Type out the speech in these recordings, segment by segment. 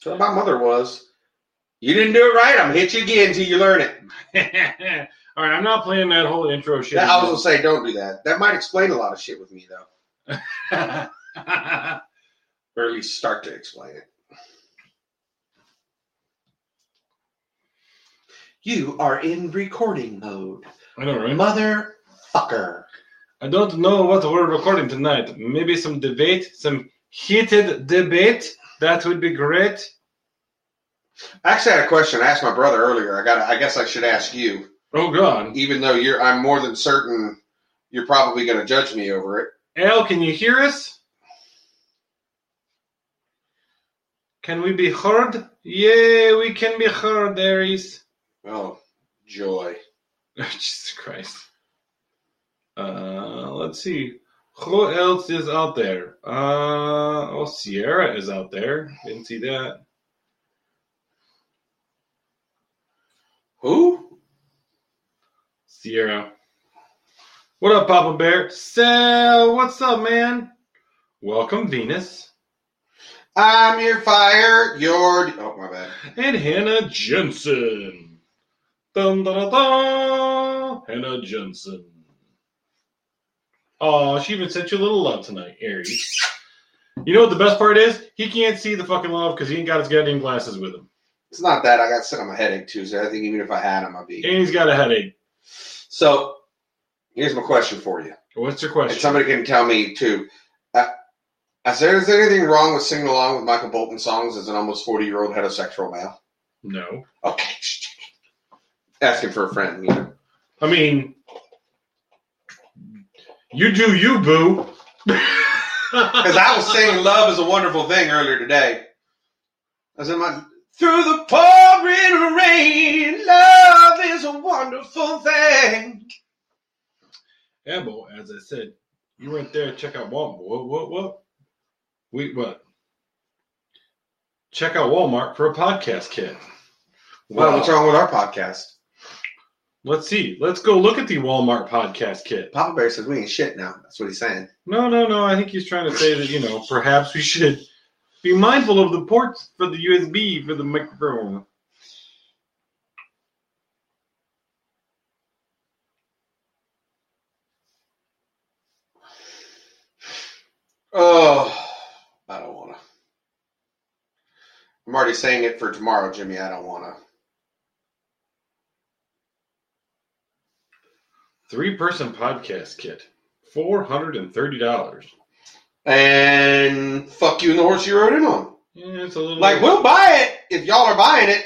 So my mother was. You didn't do it right. I'm gonna hit you again until you learn it. All right, I'm not playing that whole intro shit. That- I was gonna say, don't do that. That might explain a lot of shit with me, though, or at least start to explain it. You are in recording mode, I know, right? motherfucker. I don't know what we're recording tonight. Maybe some debate, some heated debate. That would be great. I actually had a question. I asked my brother earlier. I got. I guess I should ask you, Oh God, even though you're. I'm more than certain you're probably going to judge me over it. Al, can you hear us? Can we be heard? Yeah, we can be heard, Aries. Oh, joy. Jesus Christ. Uh, let's see. Who else is out there? Uh, oh, Sierra is out there. Didn't see that. Who? Sierra. What up, Papa Bear? Sal, what's up, man? Welcome, Venus. I'm your fire. Your. Oh my bad. And Hannah Jensen. Dun, dun, dun, dun. Hannah Jensen. Oh, she even sent you a little love tonight, Aries. You know what the best part is? He can't see the fucking love because he ain't got his goddamn glasses with him. It's not that I got sick on my headache Tuesday. I think even if I had them, I'd be. And he's got a headache. So, here's my question for you. What's your And question? somebody can tell me too. Uh, is there is there anything wrong with singing along with Michael Bolton songs as an almost forty year old heterosexual male? No. Okay, asking for a friend. You know, I mean, you do you, boo. because I was saying "Love is a Wonderful Thing" earlier today. I said, my through the pouring rain. Love is a wonderful thing. Yeah, but as I said, you went there. Check out Walmart. What? What? What? Wait, what? Check out Walmart for a podcast kit. Well, what's wrong with our podcast? Let's see. Let's go look at the Walmart podcast kit. Papa Bear says we ain't shit now. That's what he's saying. No, no, no. I think he's trying to say that you know perhaps we should be mindful of the ports for the USB for the microphone. Oh, I don't want to. I'm already saying it for tomorrow, Jimmy. I don't want to. Three person podcast kit, four hundred and thirty dollars. And fuck you and the horse you rode in on. Yeah, it's a little Like, we'll buy it if y'all are buying it.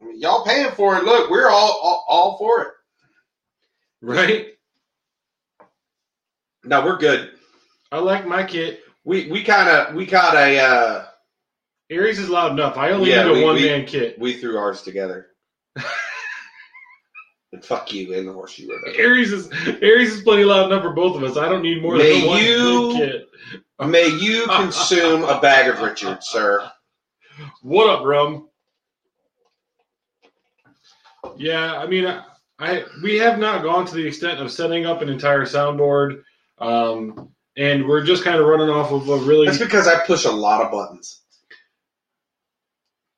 I mean, y'all paying for it. Look, we're all, all all for it. right. No, we're good. I like my kit. We we kind of we caught a uh, Aries is loud enough. I only Yeah, need we- a one we- man kit. we threw ours together. And fuck you and the horse you rode. in. Aries is Aries is plenty loud enough for both of us. I don't need more May than one you- kit. May you consume a bag of Richard, sir. What up, Rum? Yeah, I mean, I, I we have not gone to the extent of setting up an entire soundboard, um, and we're just kind of running off of a really That's because I push a lot of buttons,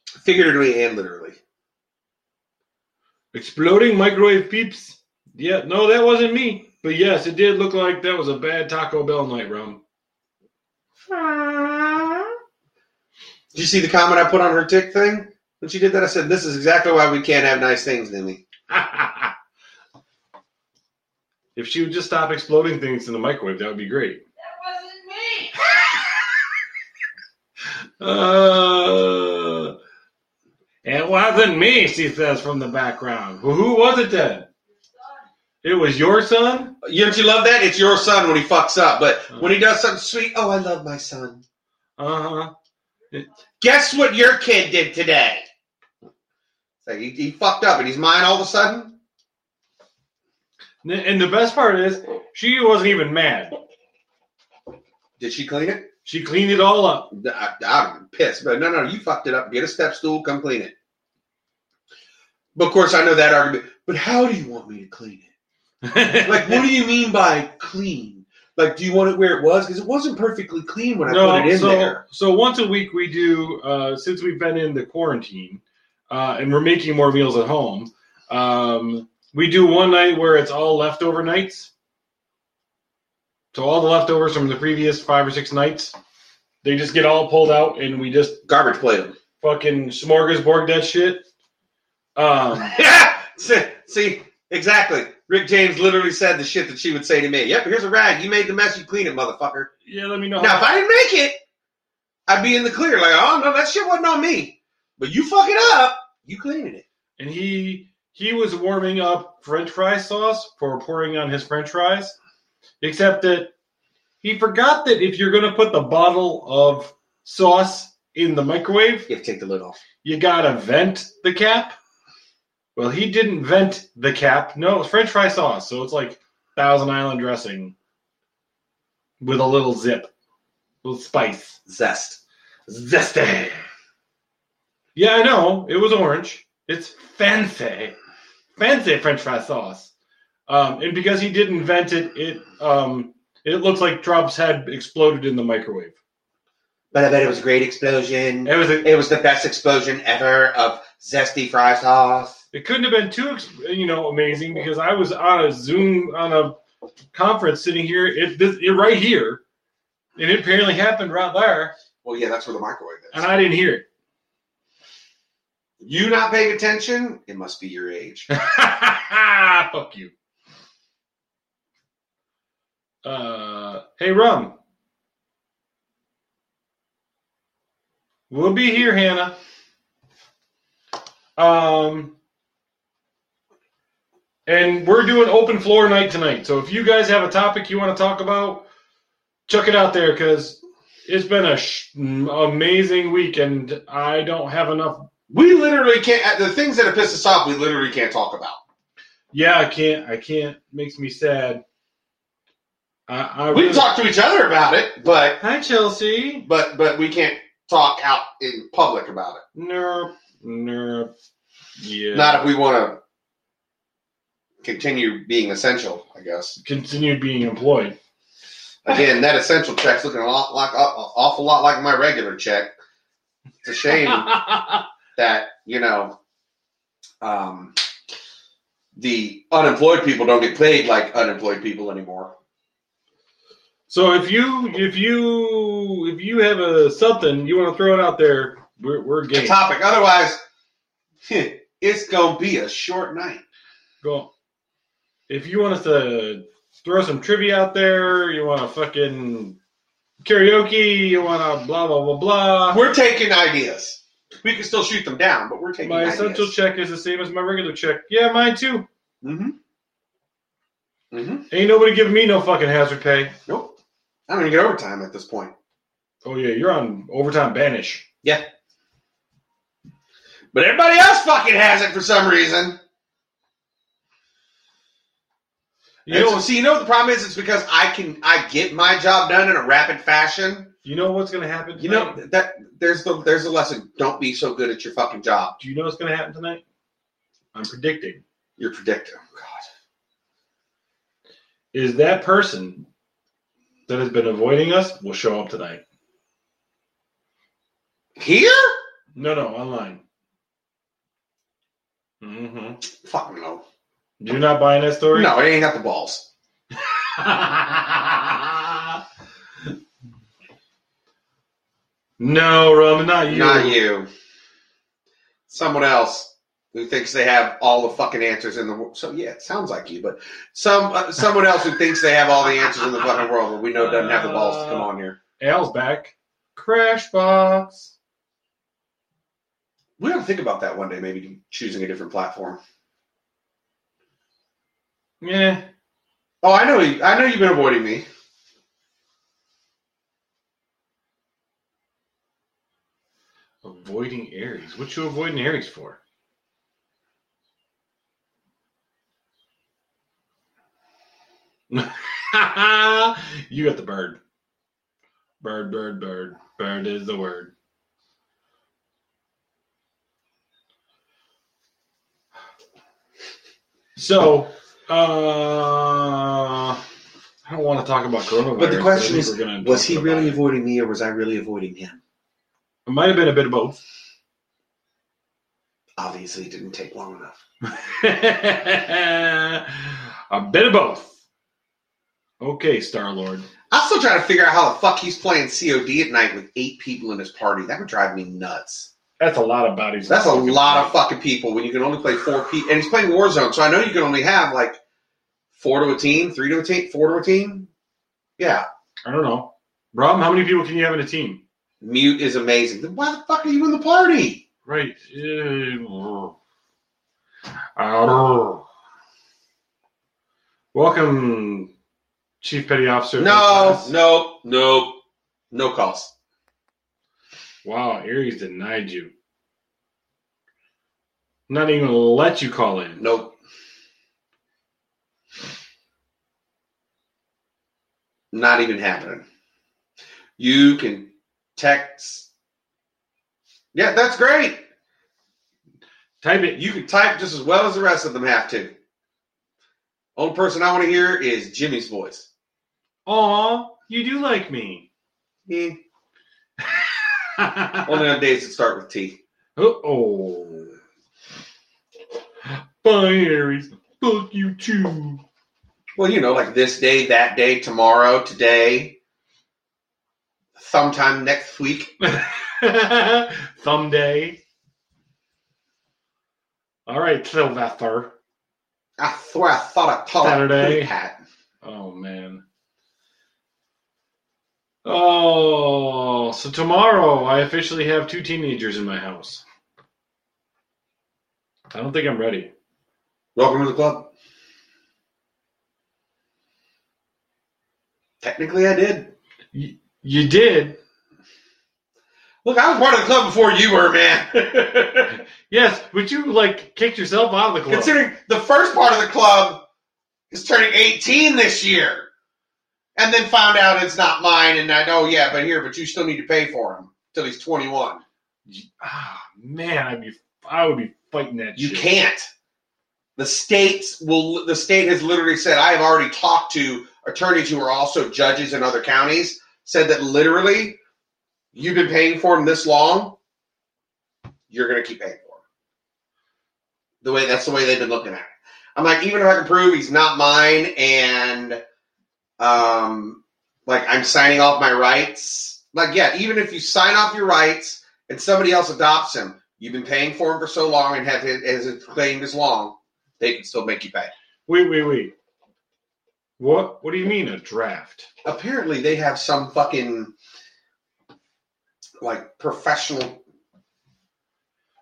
figuratively and literally. Exploding microwave peeps. Yeah, no, that wasn't me, but yes, it did look like that was a bad Taco Bell night, Rum. Did you see the comment I put on her tick thing? When she did that, I said, This is exactly why we can't have nice things, Nimmy. if she would just stop exploding things in the microwave, that would be great. That wasn't me. uh, it wasn't me, she says from the background. Well, who was it then? It was your son? You don't you love that? It's your son when he fucks up, but when he does something sweet, oh, I love my son. Uh huh. Guess what your kid did today? So he, he fucked up and he's mine all of a sudden? And the best part is, she wasn't even mad. Did she clean it? She cleaned it all up. I, be pissed, but no, no, you fucked it up. Get a step stool, come clean it. But of course, I know that argument. But how do you want me to clean it? Like, what do you mean by clean? Like, do you want it where it was? Because it wasn't perfectly clean when I put it in so, there. So once a week we do, uh, since we've been in the quarantine, uh, and we're making more meals at home. Um, we do one night where it's all leftover nights. So all the leftovers from the previous five or six nights, they just get all pulled out, and we just Garbage plate 'em. fucking smorgasbord that shit. Um, Yeah. See, see, exactly. Rick James literally said the shit that she would say to me. Yep, here's a rag. You made the mess. You clean it, motherfucker. yeah, let me know. Now, if I didn't make it, I'd be in the clear. Like, oh no, that shit wasn't on me. But you fuck it up. You cleaning it. and he he was warming up French fry sauce for pouring on his French fries, except that he forgot that if you're going to put the bottle of sauce in the microwave, You have to take the lid off. you gotta vent the cap. Well, he didn't vent the cap. No, it's French fry sauce, so it's like Thousand Island dressing with a little zip, little spice, Zest. zesty. Yeah, I know it was orange. It's fancy, fancy French fry sauce. Um, and because he didn't vent it, it um, it looks like Trump's head exploded in the microwave. But I bet it was a great explosion. It was a, It was the best explosion ever of zesty fry sauce. It couldn't have been too, you know, amazing because I was on a Zoom on a conference sitting here, it, this, it right here, and it apparently happened right there, Well, yeah, that's where the microwave is. and I didn't hear it. You not paying attention? It must be your age. Fuck you. Uh, hey, Rum. We'll be here, Hannah. Um, and we're doing open floor night tonight. So if you guys have a topic you want to talk about, chuck it out there because it's been a sh- amazing week, and I don't have enough. We literally can't. The things that have pissed us off, we literally can't talk about. Yeah, I can't. I can't. Makes me sad. I, I We really- can talk to each other about it, but Hi, Chelsea. but but we can't talk out in public about it. Nerp, nerp. Yeah. Not if we want to continue being essential. I guess. continue being employed. Again, that essential check's looking a lot like an awful lot like my regular check. It's a shame that you know um, the unemployed people don't get paid like unemployed people anymore. So if you if you if you have a something you want to throw it out there, we're we're game. topic. Otherwise, it's gonna be a short night. Go. If you want us to throw some trivia out there, you want to fucking karaoke, you want to blah blah blah blah. We're taking ideas. We can still shoot them down, but we're taking My ideas. essential check is the same as my regular check. Yeah, mine too. Mm-hmm. Mm-hmm. Ain't nobody giving me no fucking hazard pay. Nope. I don't even get overtime at this point. Oh yeah, you're on overtime banish. Yeah. But everybody else fucking has it for some reason. You know, see, you know what the problem is? It's because I can I get my job done in a rapid fashion. you know what's gonna happen. You know that there's the there's a lesson. Don't be so good at your fucking job. Do you know what's gonna happen tonight? I'm predicting You're predicting. Oh, God. is that person that has been avoiding us will show up tonight. Here? No, no, online. Mm-hmm. Fuck no. You're not buying that story? No, it ain't got the balls. no, Roman, not you. Not you. Someone else who thinks they have all the fucking answers in the world. So yeah, it sounds like you, but some uh, someone else who thinks they have all the answers in the fucking world, but we know doesn't have the balls to come on here. Al's back. Crash Crashbox. We don't think about that one day. Maybe choosing a different platform. Yeah. Oh, I know. I know you've been avoiding me. Avoiding Aries. What you avoiding Aries for? you got the bird. Bird, bird, bird. Bird is the word. So, uh, I don't want to talk about coronavirus. But the question is, Was he really it. avoiding me or was I really avoiding him? It might have been a bit of both. Obviously, it didn't take long enough. a bit of both. Okay, Star Lord. I'm still trying to figure out how the fuck he's playing COD at night with eight people in his party. That would drive me nuts. That's a lot of bodies. That's a lot of fucking people when you can only play four people. And he's playing Warzone, so I know you can only have like four to a team, three to a team, four to a team. Yeah. I don't know. Rob, how many people can you have in a team? Mute is amazing. Then why the fuck are you in the party? Right. Uh, uh, Welcome, Chief Petty Officer. No, no, no, no calls. Wow, Aries denied you. Not even gonna let you call in. Nope. Not even happening. You can text. Yeah, that's great. Type it. You can type just as well as the rest of them have to. Only person I want to hear is Jimmy's voice. Aw, you do like me. Eh, only on days that start with T. oh. Bye, Aries. Fuck you too. Well, you know, like this day, that day, tomorrow, today, sometime next week. Thumb day. All right, Sylvester. I swear I thought I taught Saturday. hat. Oh man. Oh, so tomorrow I officially have two teenagers in my house. I don't think I'm ready. Welcome to the club. Technically, I did. You did, Look, I was part of the club before you were, man. yes, but you like kicked yourself out of the club. Considering the first part of the club is turning 18 this year, and then found out it's not mine, and I know, yeah, but here, but you still need to pay for him till he's 21. ah, man, I'd be, I would be fighting that. You shit. can't. The states will. The state has literally said. I have already talked to attorneys who are also judges in other counties. Said that literally, you've been paying for him this long. You're going to keep paying for him. The way that's the way they've been looking at it. I'm like, even if I can prove he's not mine, and um, like I'm signing off my rights. Like, yeah, even if you sign off your rights and somebody else adopts him, you've been paying for him for so long and have it claimed as long, they can still make you pay. Wait, wait, wait. What? What do you mean a draft? Apparently, they have some fucking like professional.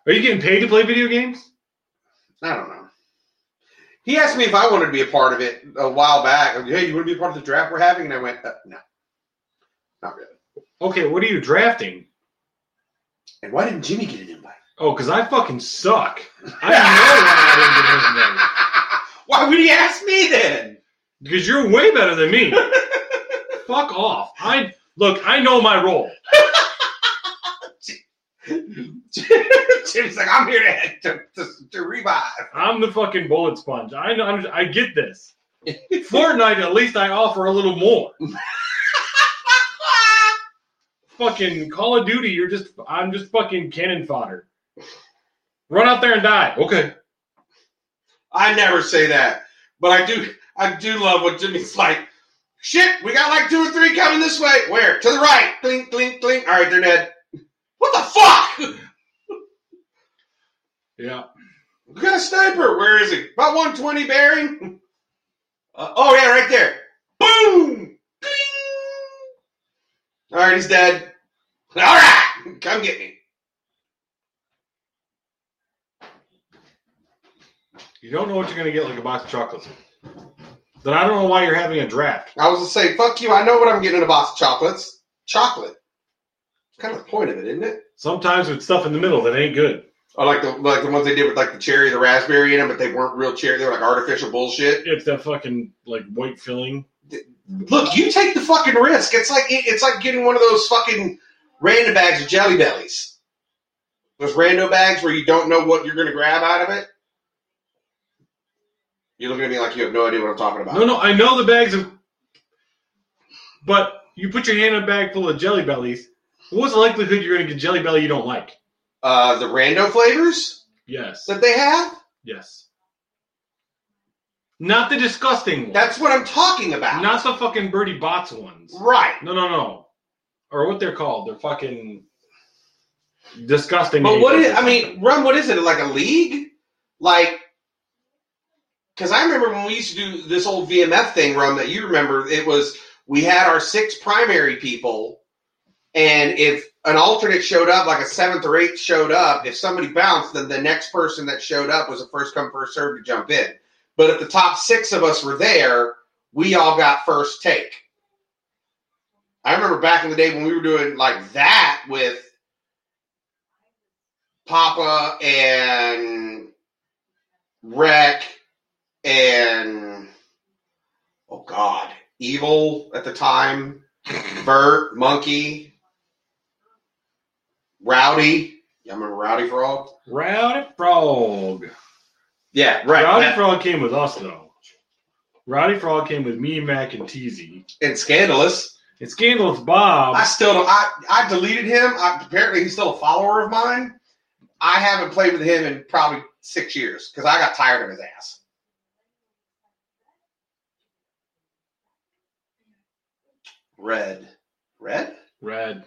Are you getting paid to play video games? I don't know. He asked me if I wanted to be a part of it a while back. Hey, you want to be a part of the draft we're having? And I went, uh, no, not really. Okay, what are you drafting? And why didn't Jimmy get an invite? Oh, because I fucking suck. I know why I didn't get his name. why would he ask me then? Because you're way better than me. Fuck off. I look. I know my role. Jimmy's like, I'm here to, to, to, to revive. I'm the fucking bullet sponge. I know. I'm, I get this. Fortnite, at least I offer a little more. fucking Call of Duty, you're just. I'm just fucking cannon fodder. Run out there and die. Okay. I never say that, but I do. I do love what Jimmy's like. Shit, we got like two or three coming this way. Where? To the right. Clink, clink, clink. All right, they're dead. What the fuck? Yeah. We got a sniper. Where is he? About 120 bearing. Uh, oh yeah, right there. Boom. All right, he's dead. All right, come get me. You don't know what you're gonna get like a box of chocolates. Then I don't know why you're having a draft. I was gonna say, fuck you. I know what I'm getting in a box of chocolates. Chocolate. Kind of the point of it, isn't it? Sometimes with stuff in the middle that ain't good. Or like the like the ones they did with like the cherry, the raspberry in them, but they weren't real cherry. They were like artificial bullshit. It's that fucking like white filling. Look, you take the fucking risk. It's like it's like getting one of those fucking random bags of Jelly Bellies. Those rando bags where you don't know what you're gonna grab out of it. You're looking at me like you have no idea what I'm talking about. No, no, I know the bags of. But you put your hand in a bag full of jelly bellies. What's the likelihood you're going to get jelly belly you don't like? Uh, the rando flavors Yes. that they have. Yes. Not the disgusting ones. That's what I'm talking about. Not the fucking Bertie Bott's ones. right. No, no, no. Or what they're called. They're fucking disgusting. But what is? I mean, run. What is it? Like a league? Like, because I remember when we used to do this old VMF thing, run that you remember. It was we had our six primary people, and if an alternate showed up, like a seventh or eighth showed up, if somebody bounced, then the next person that showed up was a first come first serve to jump in. But if the top six of us were there, we all got first take. I remember back in the day when we were doing like that with Papa and Wreck and oh god, Evil at the time, Bert, Monkey, Rowdy. You remember Rowdy Frog? Rowdy Frog. Yeah, right. Rowdy That- Frog came with us though. Rowdy Frog came with me, Mac, and Teasy. and Scandalous. And Scandalous Bob. I still don't. I, I deleted him. I, apparently, he's still a follower of mine. I haven't played with him in probably six years because I got tired of his ass. Red, red, Red.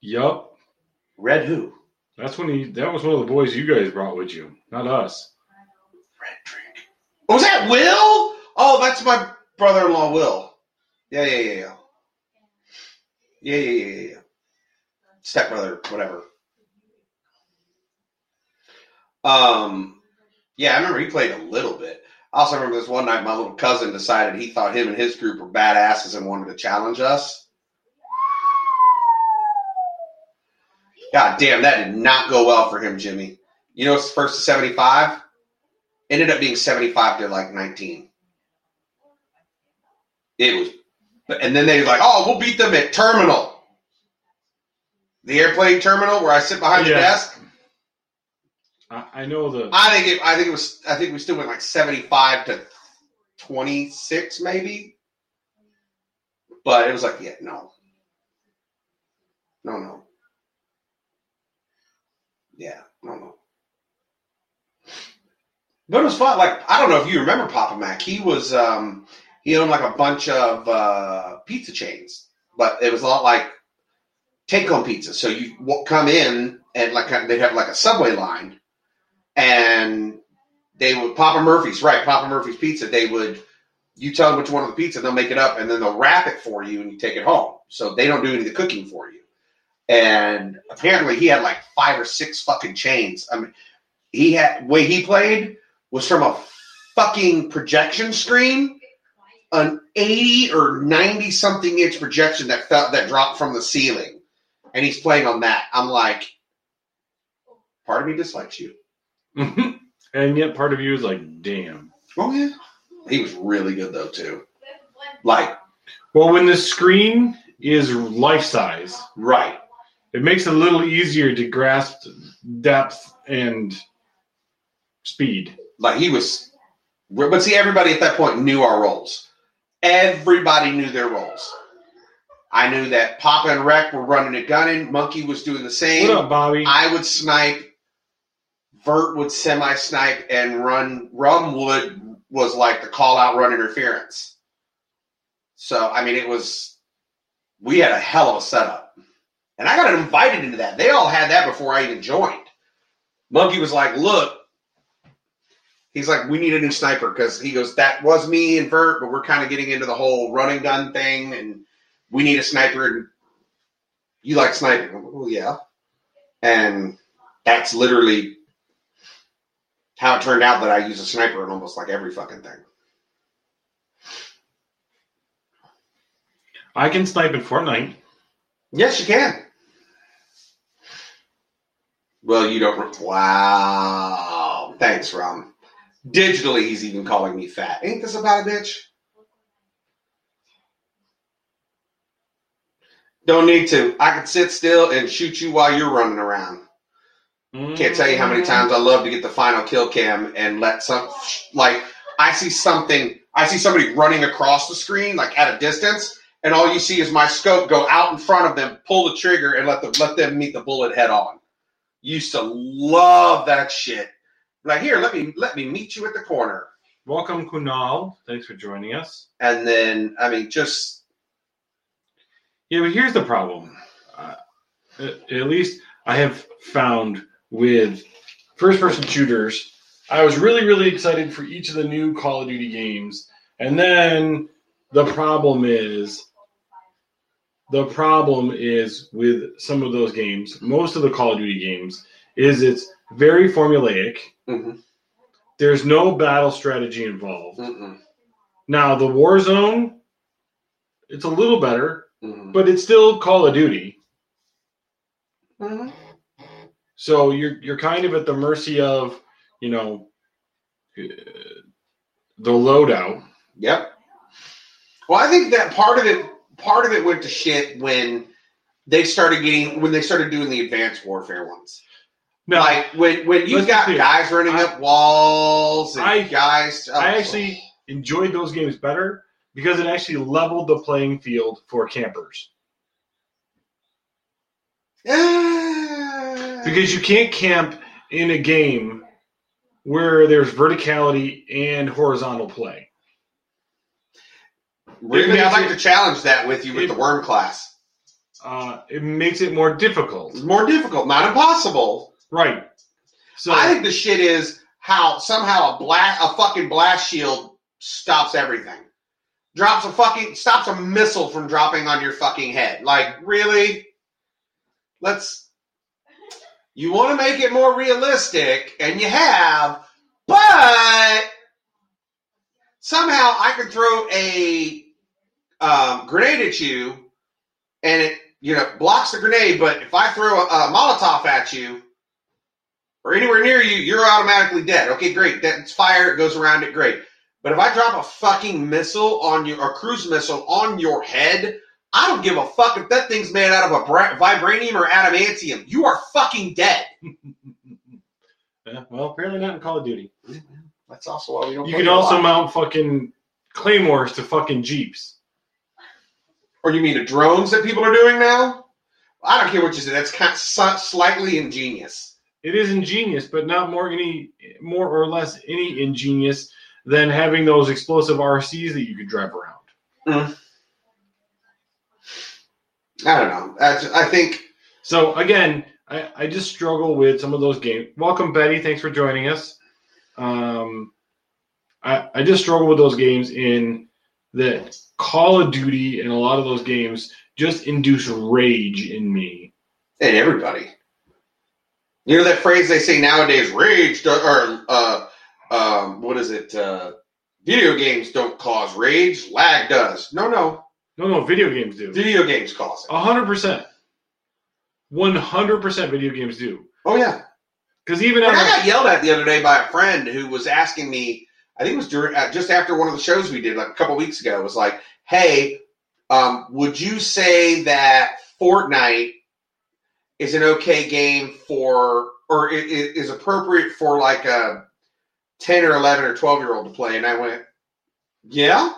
Yup. Red. Who? That's when he. That was one of the boys you guys brought with you, not us. Red drink. Oh, was that Will? Oh, that's my brother-in-law, Will. Yeah, yeah, yeah, yeah. Yeah, yeah, yeah, yeah, yeah. Stepbrother, whatever. Um, yeah, I remember he played a little bit. I also remember this one night my little cousin decided he thought him and his group were badasses and wanted to challenge us. God damn, that did not go well for him, Jimmy. You know, it's first to 75 ended up being 75 to like 19. It was, and then they were like, oh, we'll beat them at terminal. The airplane terminal where I sit behind the desk. I, I know the. I think it, I think it was, I think we still went like 75 to 26 maybe. But it was like, yeah, no. No, no. Yeah, no, no. But it was fun. Like I don't know if you remember Papa Mac. He was um, he owned like a bunch of uh, pizza chains, but it was a lot like take home pizza. So you come in and like they'd have like a subway line, and they would Papa Murphy's right. Papa Murphy's Pizza. They would you tell them which one of the pizza, they'll make it up, and then they'll wrap it for you, and you take it home. So they don't do any of the cooking for you. And apparently, he had like five or six fucking chains. I mean, he had way he played was from a fucking projection screen, an 80 or 90 something inch projection that felt that dropped from the ceiling. And he's playing on that. I'm like, part of me dislikes you. and yet part of you is like, damn. Oh yeah. He was really good though too. Like, Well, when the screen is life size, right. It makes it a little easier to grasp depth and speed. Like he was but see everybody at that point knew our roles. Everybody knew their roles. I knew that Papa and Rec were running and gunning. Monkey was doing the same. What up, Bobby? I would snipe. Vert would semi snipe, and run. Rum would was like the call out run interference. So I mean, it was. We had a hell of a setup, and I got invited into that. They all had that before I even joined. Monkey was like, "Look." He's like, we need a new sniper because he goes, that was me and Vert, but we're kind of getting into the whole running gun thing, and we need a sniper. And you like sniping? I'm like, well, yeah. And that's literally how it turned out that I use a sniper in almost like every fucking thing. I can snipe in Fortnite. Yes, you can. Well, you don't. Wow. Thanks, Rum. Digitally, he's even calling me fat. Ain't this about a bitch? Don't need to. I could sit still and shoot you while you're running around. Can't tell you how many times I love to get the final kill cam and let some like I see something I see somebody running across the screen like at a distance and all you see is my scope go out in front of them, pull the trigger, and let them let them meet the bullet head on. Used to love that shit. Like here, let me let me meet you at the corner, Welcome, Kunal. Thanks for joining us. and then I mean just Yeah, but here's the problem. Uh, at, at least I have found with first person shooters, I was really, really excited for each of the new Call of Duty games. And then the problem is the problem is with some of those games, most of the Call of Duty games, is it's very formulaic. mhm, There's no battle strategy involved. mm-mm, Now the Warzone, it's a little better, mhm. but it's still Call of Duty. Mhm. So you're you're kind of at the mercy of, you know, uh, the loadout. Yep. Well, I think that part of it part of it went to shit when they started getting when they started doing the advanced warfare ones. Now, like when when you got guys running I- up walls and I- guys. oh, I actually enjoyed those games better because it actually leveled the playing field for campers. Because you can't camp in a game where there's verticality and horizontal play. Really, it I'd like makes to challenge that with you with it- the worm class. Uh, it makes it more difficult. More difficult, not impossible. Right. So I think the shit is how somehow a blast, a fucking blast shield stops everything. Drops a fucking stops a missile from dropping on your fucking head. Like really? Let's. You want to make it more realistic, and you have, but somehow I could throw a um, grenade at you, and it you know blocks the grenade. But if I throw a, a Molotov at you, or anywhere near you, you're automatically dead. Okay, great. That's fire. It goes around it. Great. But if I drop a fucking missile on you, a cruise missile on your head, I don't give a fuck if that thing's made out of a bra- vibranium or adamantium. You are fucking dead. Yeah, well, apparently not in Call of Duty. That's also why we don't. You can also mount fucking claymores to fucking jeeps. Or you mean the drones that people are doing now? I don't care what you say. That's kind of slightly ingenious. It is ingenious, but not more any more or less any ingenious than having those explosive RCs that you could drive around. I don't know. That's, I think So again, I, I just struggle with some of those games. Welcome, Betty. Thanks for joining us. Um, I I just struggle with those games in that Call of Duty and a lot of those games just induce rage in me. and everybody. You know that phrase they say nowadays, rage, or uh, um, what is it? Uh, video games don't cause rage, lag does. No, no, No, no, video games do. video games cause it. A hundred percent. One hundred percent video games do. Oh yeah. Because even Like, I got yelled at the other day by a friend who was asking me. I think it was during uh, just after one of the shows we did like a couple weeks ago. It was like, "Hey, um, would you say that Fortnite is an okay game for, or is appropriate for like a ten or eleven or twelve year old to play?" And I went, "Yeah,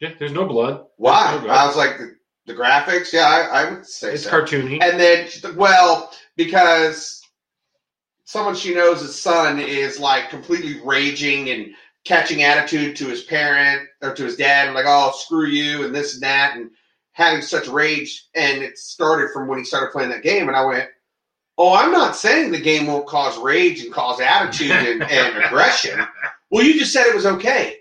yeah, there's no blood. why?" No I was like, "The, the graphics, yeah, I, I would say It's so." cartoony. And then, well, because someone she knows, his son, is like completely raging and catching attitude to his parent or to his dad, and like, oh, screw you, and this and that, and having such rage. And it started from when he started playing that game. And I went, oh, I'm not saying the game won't cause rage and cause attitude and, and aggression. Well, you just said it was okay.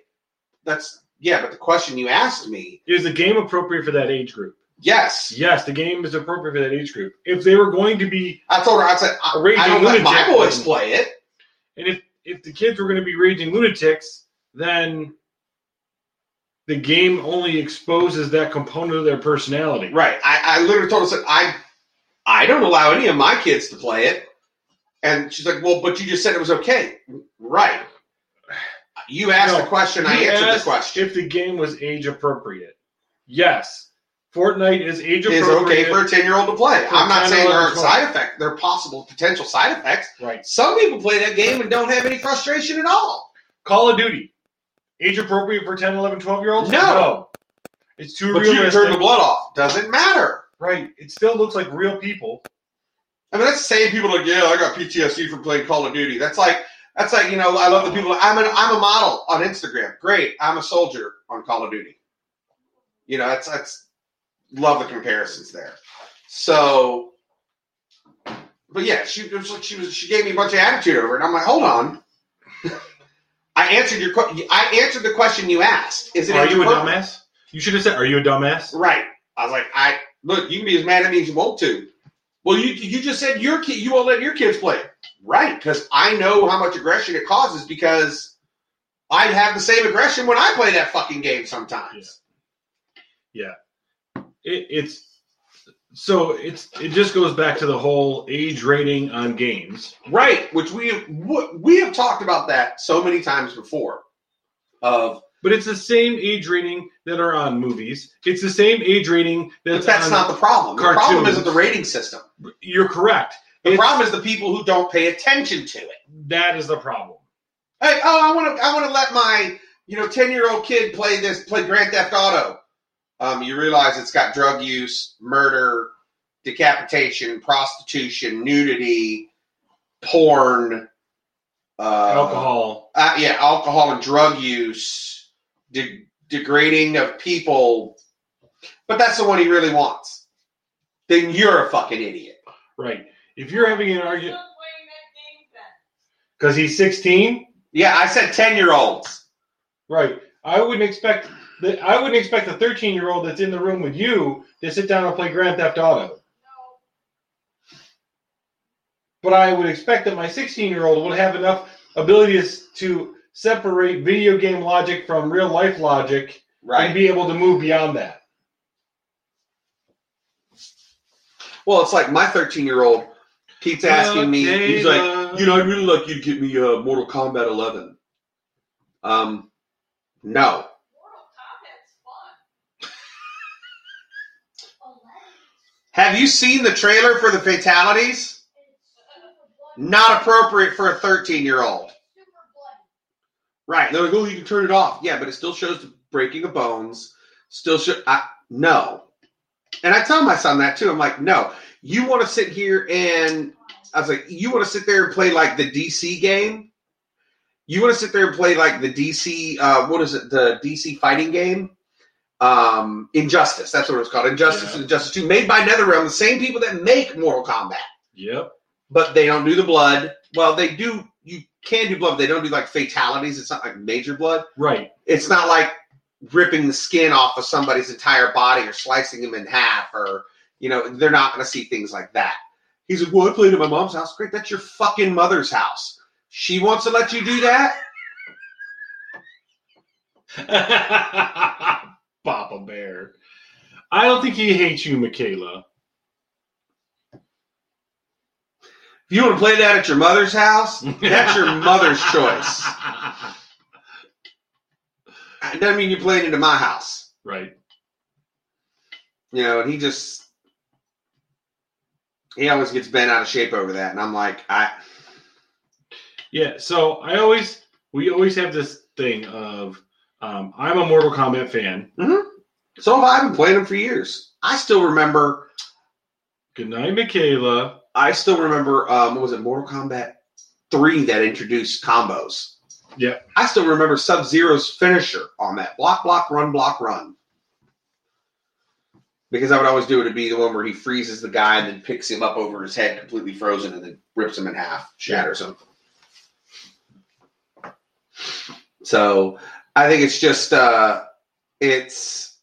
That's, yeah, but the question you asked me, Is the game appropriate for that age group? yes. Yes, the game is appropriate for that age group. If they were going to be, I told her, I said, I, I don't let my boys play it. and if if the kids were going to be raging lunatics, then the game only exposes that component of their personality. Right. I, I literally told her, I said, I, I don't allow any of my kids to play it. And she's like, well, but you just said it was okay. Right. You asked No, the question, I answered the question. If the game was age appropriate, yes, Fortnite is age Is okay for a 10 year old to play. I'm not saying there aren't side effects. There are possible potential side effects. right. Some people play that game and don't have any frustration at all. Call of Duty, age appropriate for 10, 11, 12 year olds? No. It's too But you realistic. turn the blood off. Doesn't matter. Right. It still looks like real people. Doesn't matter. Right. It still looks like real people. I mean, that's the same people like, yeah, I got PTSD from playing Call of Duty. That's like, that's like, you know, I love the people. I'm an, I'm a model on Instagram. Great. I'm a soldier on Call of Duty. You know, that's that's love the comparisons there. So, but yeah, she was like, she was, she gave me a bunch of attitude over it. And I'm like, hold on. I answered your, I answered the question you asked. Is it Are you a dumbass? You should have said, "Are you a dumbass?" Right. I was like, I look, you can be as mad at me as you want to. Well, you you just said your kid, you won't let your kids play. Right, because I know how much aggression it causes because I have the same aggression when I play that fucking game sometimes. It, it's so it's it just goes back to the whole age rating on games. Right, which we we have talked about that so many times before. Of But it's the same age rating that are on movies. It's the same age rating but that's, that's not the problem. The problem isn't the rating system. You're correct. The It's- problem is the people who don't pay attention to it. That is the problem. Hey, oh, I want to, I want to let my, you know, ten year old kid play this, play Grand Theft Auto. Um, you realize it's got drug use, murder, decapitation, prostitution, nudity, porn, uh, Alcohol. uh, yeah, alcohol and drug use, de- degrading of people. But that's the one he really wants. Then you're a fucking idiot. Right. If you're having an argument because he's 16, Yeah, I said ten year olds. right? I wouldn't expect that. I wouldn't expect a 13 year old that's in the room with you to sit down and play Grand Theft Auto. But I would expect that my 16 year old would have enough abilities to separate video game logic from real life logic and be able to move beyond that. Well, it's like my 13 year old keeps asking me, he's like, you know, I'd really like you to get me uh, Mortal Kombat 11. Um, no. Have you seen the trailer for the fatalities? Not appropriate for a 13 year old. Right. They're like, oh, you can turn it off. Yeah, but it still shows the breaking of bones. Still show. I, no. And I tell my son that too. I'm like, no. You want to sit here and I was like, you want to sit there and play like the DC game? You want to sit there and play like the DC, uh, what is it, the DC fighting game? Um, Injustice. That's what it's called. Injustice Yeah. and Injustice 2, made by NetherRealm, the same people that make Mortal Kombat Yep. but they don't do the blood. Well, they do. You can do blood. But they don't do like fatalities. It's not like major blood. Right. It's not like ripping the skin off of somebody's entire body or slicing them in half, or you know, they're not going to see things like that. He's like, "Well, I played at my mom's house. Great, that's your fucking mother's house. She wants to let you do that. Papa Bear. I don't think he hates you, Michaela. If you want to play that at your mother's house, that's your mother's choice. It doesn't mean you're playing it at my house." Right. you know, and he just he always gets bent out of shape over that, and I'm like, I Yeah. So I always, we always have this thing of, um, I'm a Mortal Kombat fan. so have I have been playing them for years. I still remember, Good night, Michaela. I still remember, um, what was it, Mortal Kombat three that introduced combos. Yeah. I still remember Sub Zero's finisher on that block, block, run, block, run. Because I would always do it to be the one where he freezes the guy and then picks him up over his head, completely frozen, and then rips him in half, shatters him. So I think it's just uh, it's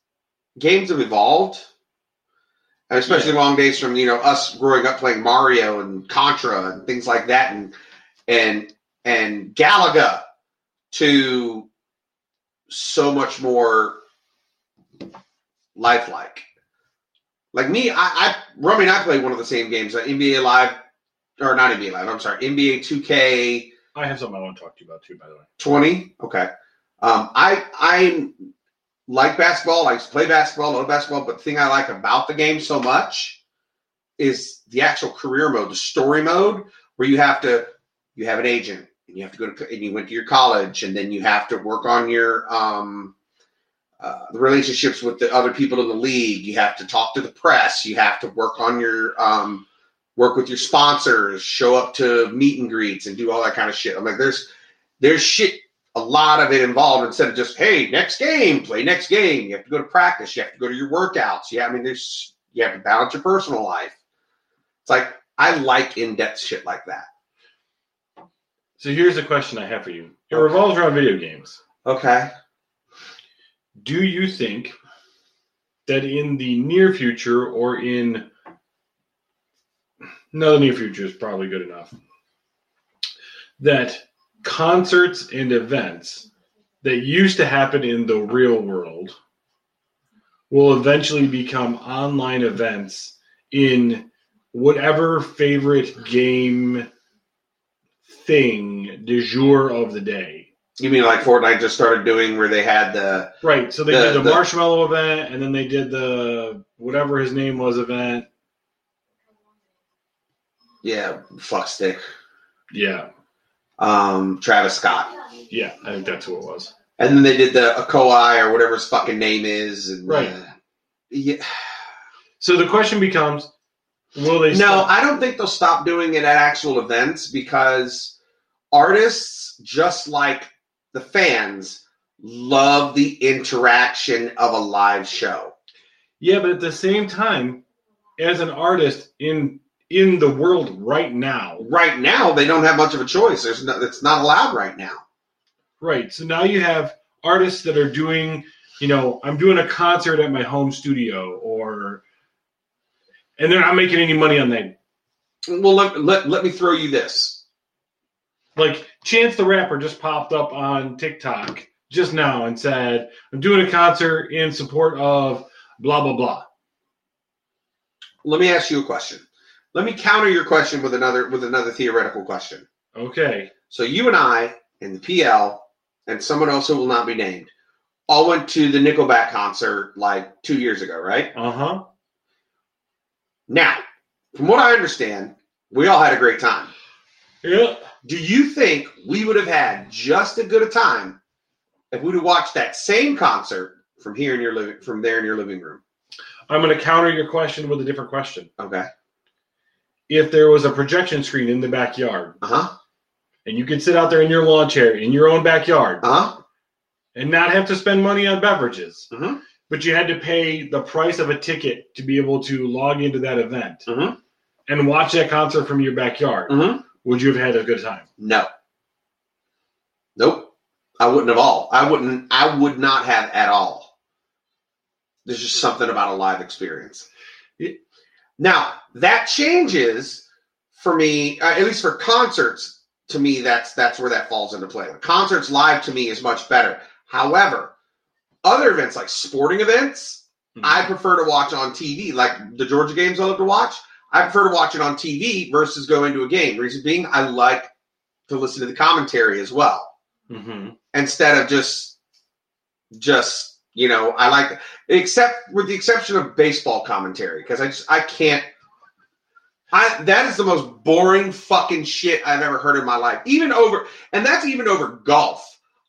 games have evolved, especially long days from you know us growing up playing Mario and Contra and things like that, and and and Galaga to so much more lifelike. Like me, I, I Rummy and I played one of the same games, uh, NBA Live, or not NBA Live. I'm sorry, NBA 2K I have something I want to talk to you about too, by the way. 20 okay um, i i like basketball i play basketball love basketball but the thing i like about the game so much is the actual career mode the story mode where you have to you have an agent and you have to go to and you went to your college and then you have to work on your um uh, the relationships with the other people in the league. You have to talk to the press. You have to work on your um, work with your sponsors. Show up to meet and greets and do all that kind of shit. I'm like, there's there's shit. A lot of it involved instead of just hey, next game, play next game. You have to go to practice. You have to go to your workouts. Yeah, I mean, there's you have to balance your personal life. It's like I like in depth shit like that. So here's a question I have for you. It Okay. revolves around video games. Okay. Do you think that in the near future or in no, the near future is probably good enough. That concerts and events that used to happen in the real world will eventually become online events in whatever favorite game thing du jour of the day. You mean like Fortnite just started doing where they had the Right. So they The- did the, the- Marshmello event, and then they did the whatever his name was event. yeah fuck stick, Yeah, um, Travis Scott, yeah, I think that's who it was. and then they did the Aoki or whatever his fucking name is. And, Right. uh, yeah. So the question becomes, will they? No, stop- I don't think they'll stop doing it at actual events because artists, just like the fans, love the interaction of a live show. yeah, but at the same time, as an artist in in the world right now, Right now, they don't have much of a choice. There's no, it's not allowed right now. right? So now you have artists that are doing, you know, I'm doing a concert at my home studio, or and they're not making any money on that. Well, let, let, let me throw you this. Like Chance the Rapper just popped up on TikTok just now and said, "I'm doing a concert in support of blah blah blah." Let me ask you a question. Let me counter your question with another with another theoretical question. Okay, So you and I and the PL and someone else who will not be named all went to the Nickelback concert like two years ago, right? uh huh. Now, from what I understand, we all had a great time. Yeah, Do you think we would have had just as good a time if we'd have watched that same concert from here in your living from there in your living room? I'm going to counter your question with a different question. Okay. If there was a projection screen in the backyard Uh-huh. and you could sit out there in your lawn chair in your own backyard Uh-huh. and not have to spend money on beverages, Mhm. but you had to pay the price of a ticket to be able to log into that event Mhm. and watch that concert from your backyard, Mhm. would you have had a good time? No. Nope. I wouldn't have all. I wouldn't I would not have at all. There's just something about a live experience. It- Now, that changes for me, uh, at least for concerts, to me that's that's where that falls into play. Concerts live to me is much better. However, other events like sporting events, I prefer to watch on TV. Like the Georgia games I love to watch, I prefer to watch it on TV versus go into a game. Reason being, I like to listen to the commentary as well hmm instead of just just you know I like except with the exception of baseball commentary because I just I can't. I that is the most boring fucking shit I've ever heard in my life. Even over and that's even over golf.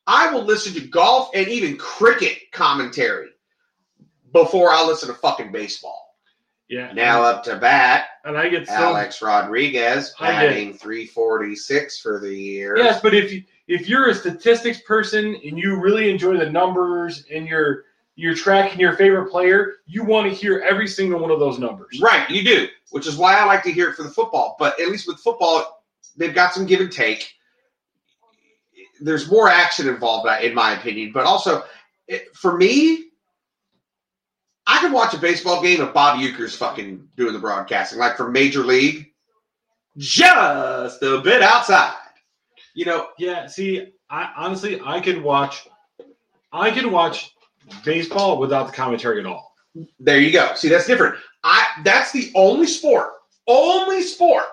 I will listen to golf and even cricket commentary before I listen to fucking baseball. Yeah. Now up to bat, and I get Alex Rodriguez I get- batting 346 for the year. Yes, but if you, if you're a statistics person and you really enjoy the numbers and you're you're tracking your favorite player, you want to hear every single one of those numbers. Right, you do, which is why I like to hear it for the football. But at least with football, they've got some give and take. There's more action involved, in my opinion. But also, for me, I could watch a baseball game if Bob Uecker's fucking doing the broadcasting, like for Major League, just a bit outside. You know, Yeah. See, I honestly I can watch I can watch baseball without the commentary at all. There you go. See, that's different. I that's the only sport, only sport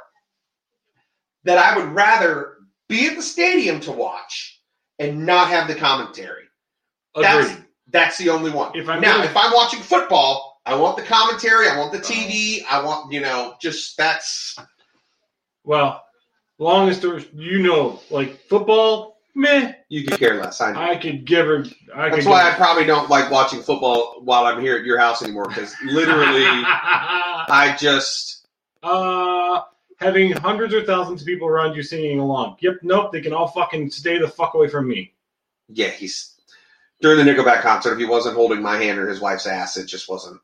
that I would rather be at the stadium to watch and not have the commentary. That's Agreed. that's the only one. If I'm now, gonna- if I'm watching football, I want the commentary, I want the TV, I want you know, just that's Well, longest you know, like football, Meh. You could care less. I know. I could give her. I That's could why I give probably don't like watching football while I'm here at your house anymore because literally I just uh, having hundreds or thousands of people around you singing along. Yep. Nope. They can all fucking stay the fuck away from me. yeah he's during the Nickelback concert if he wasn't holding my hand or his wife's ass it just wasn't.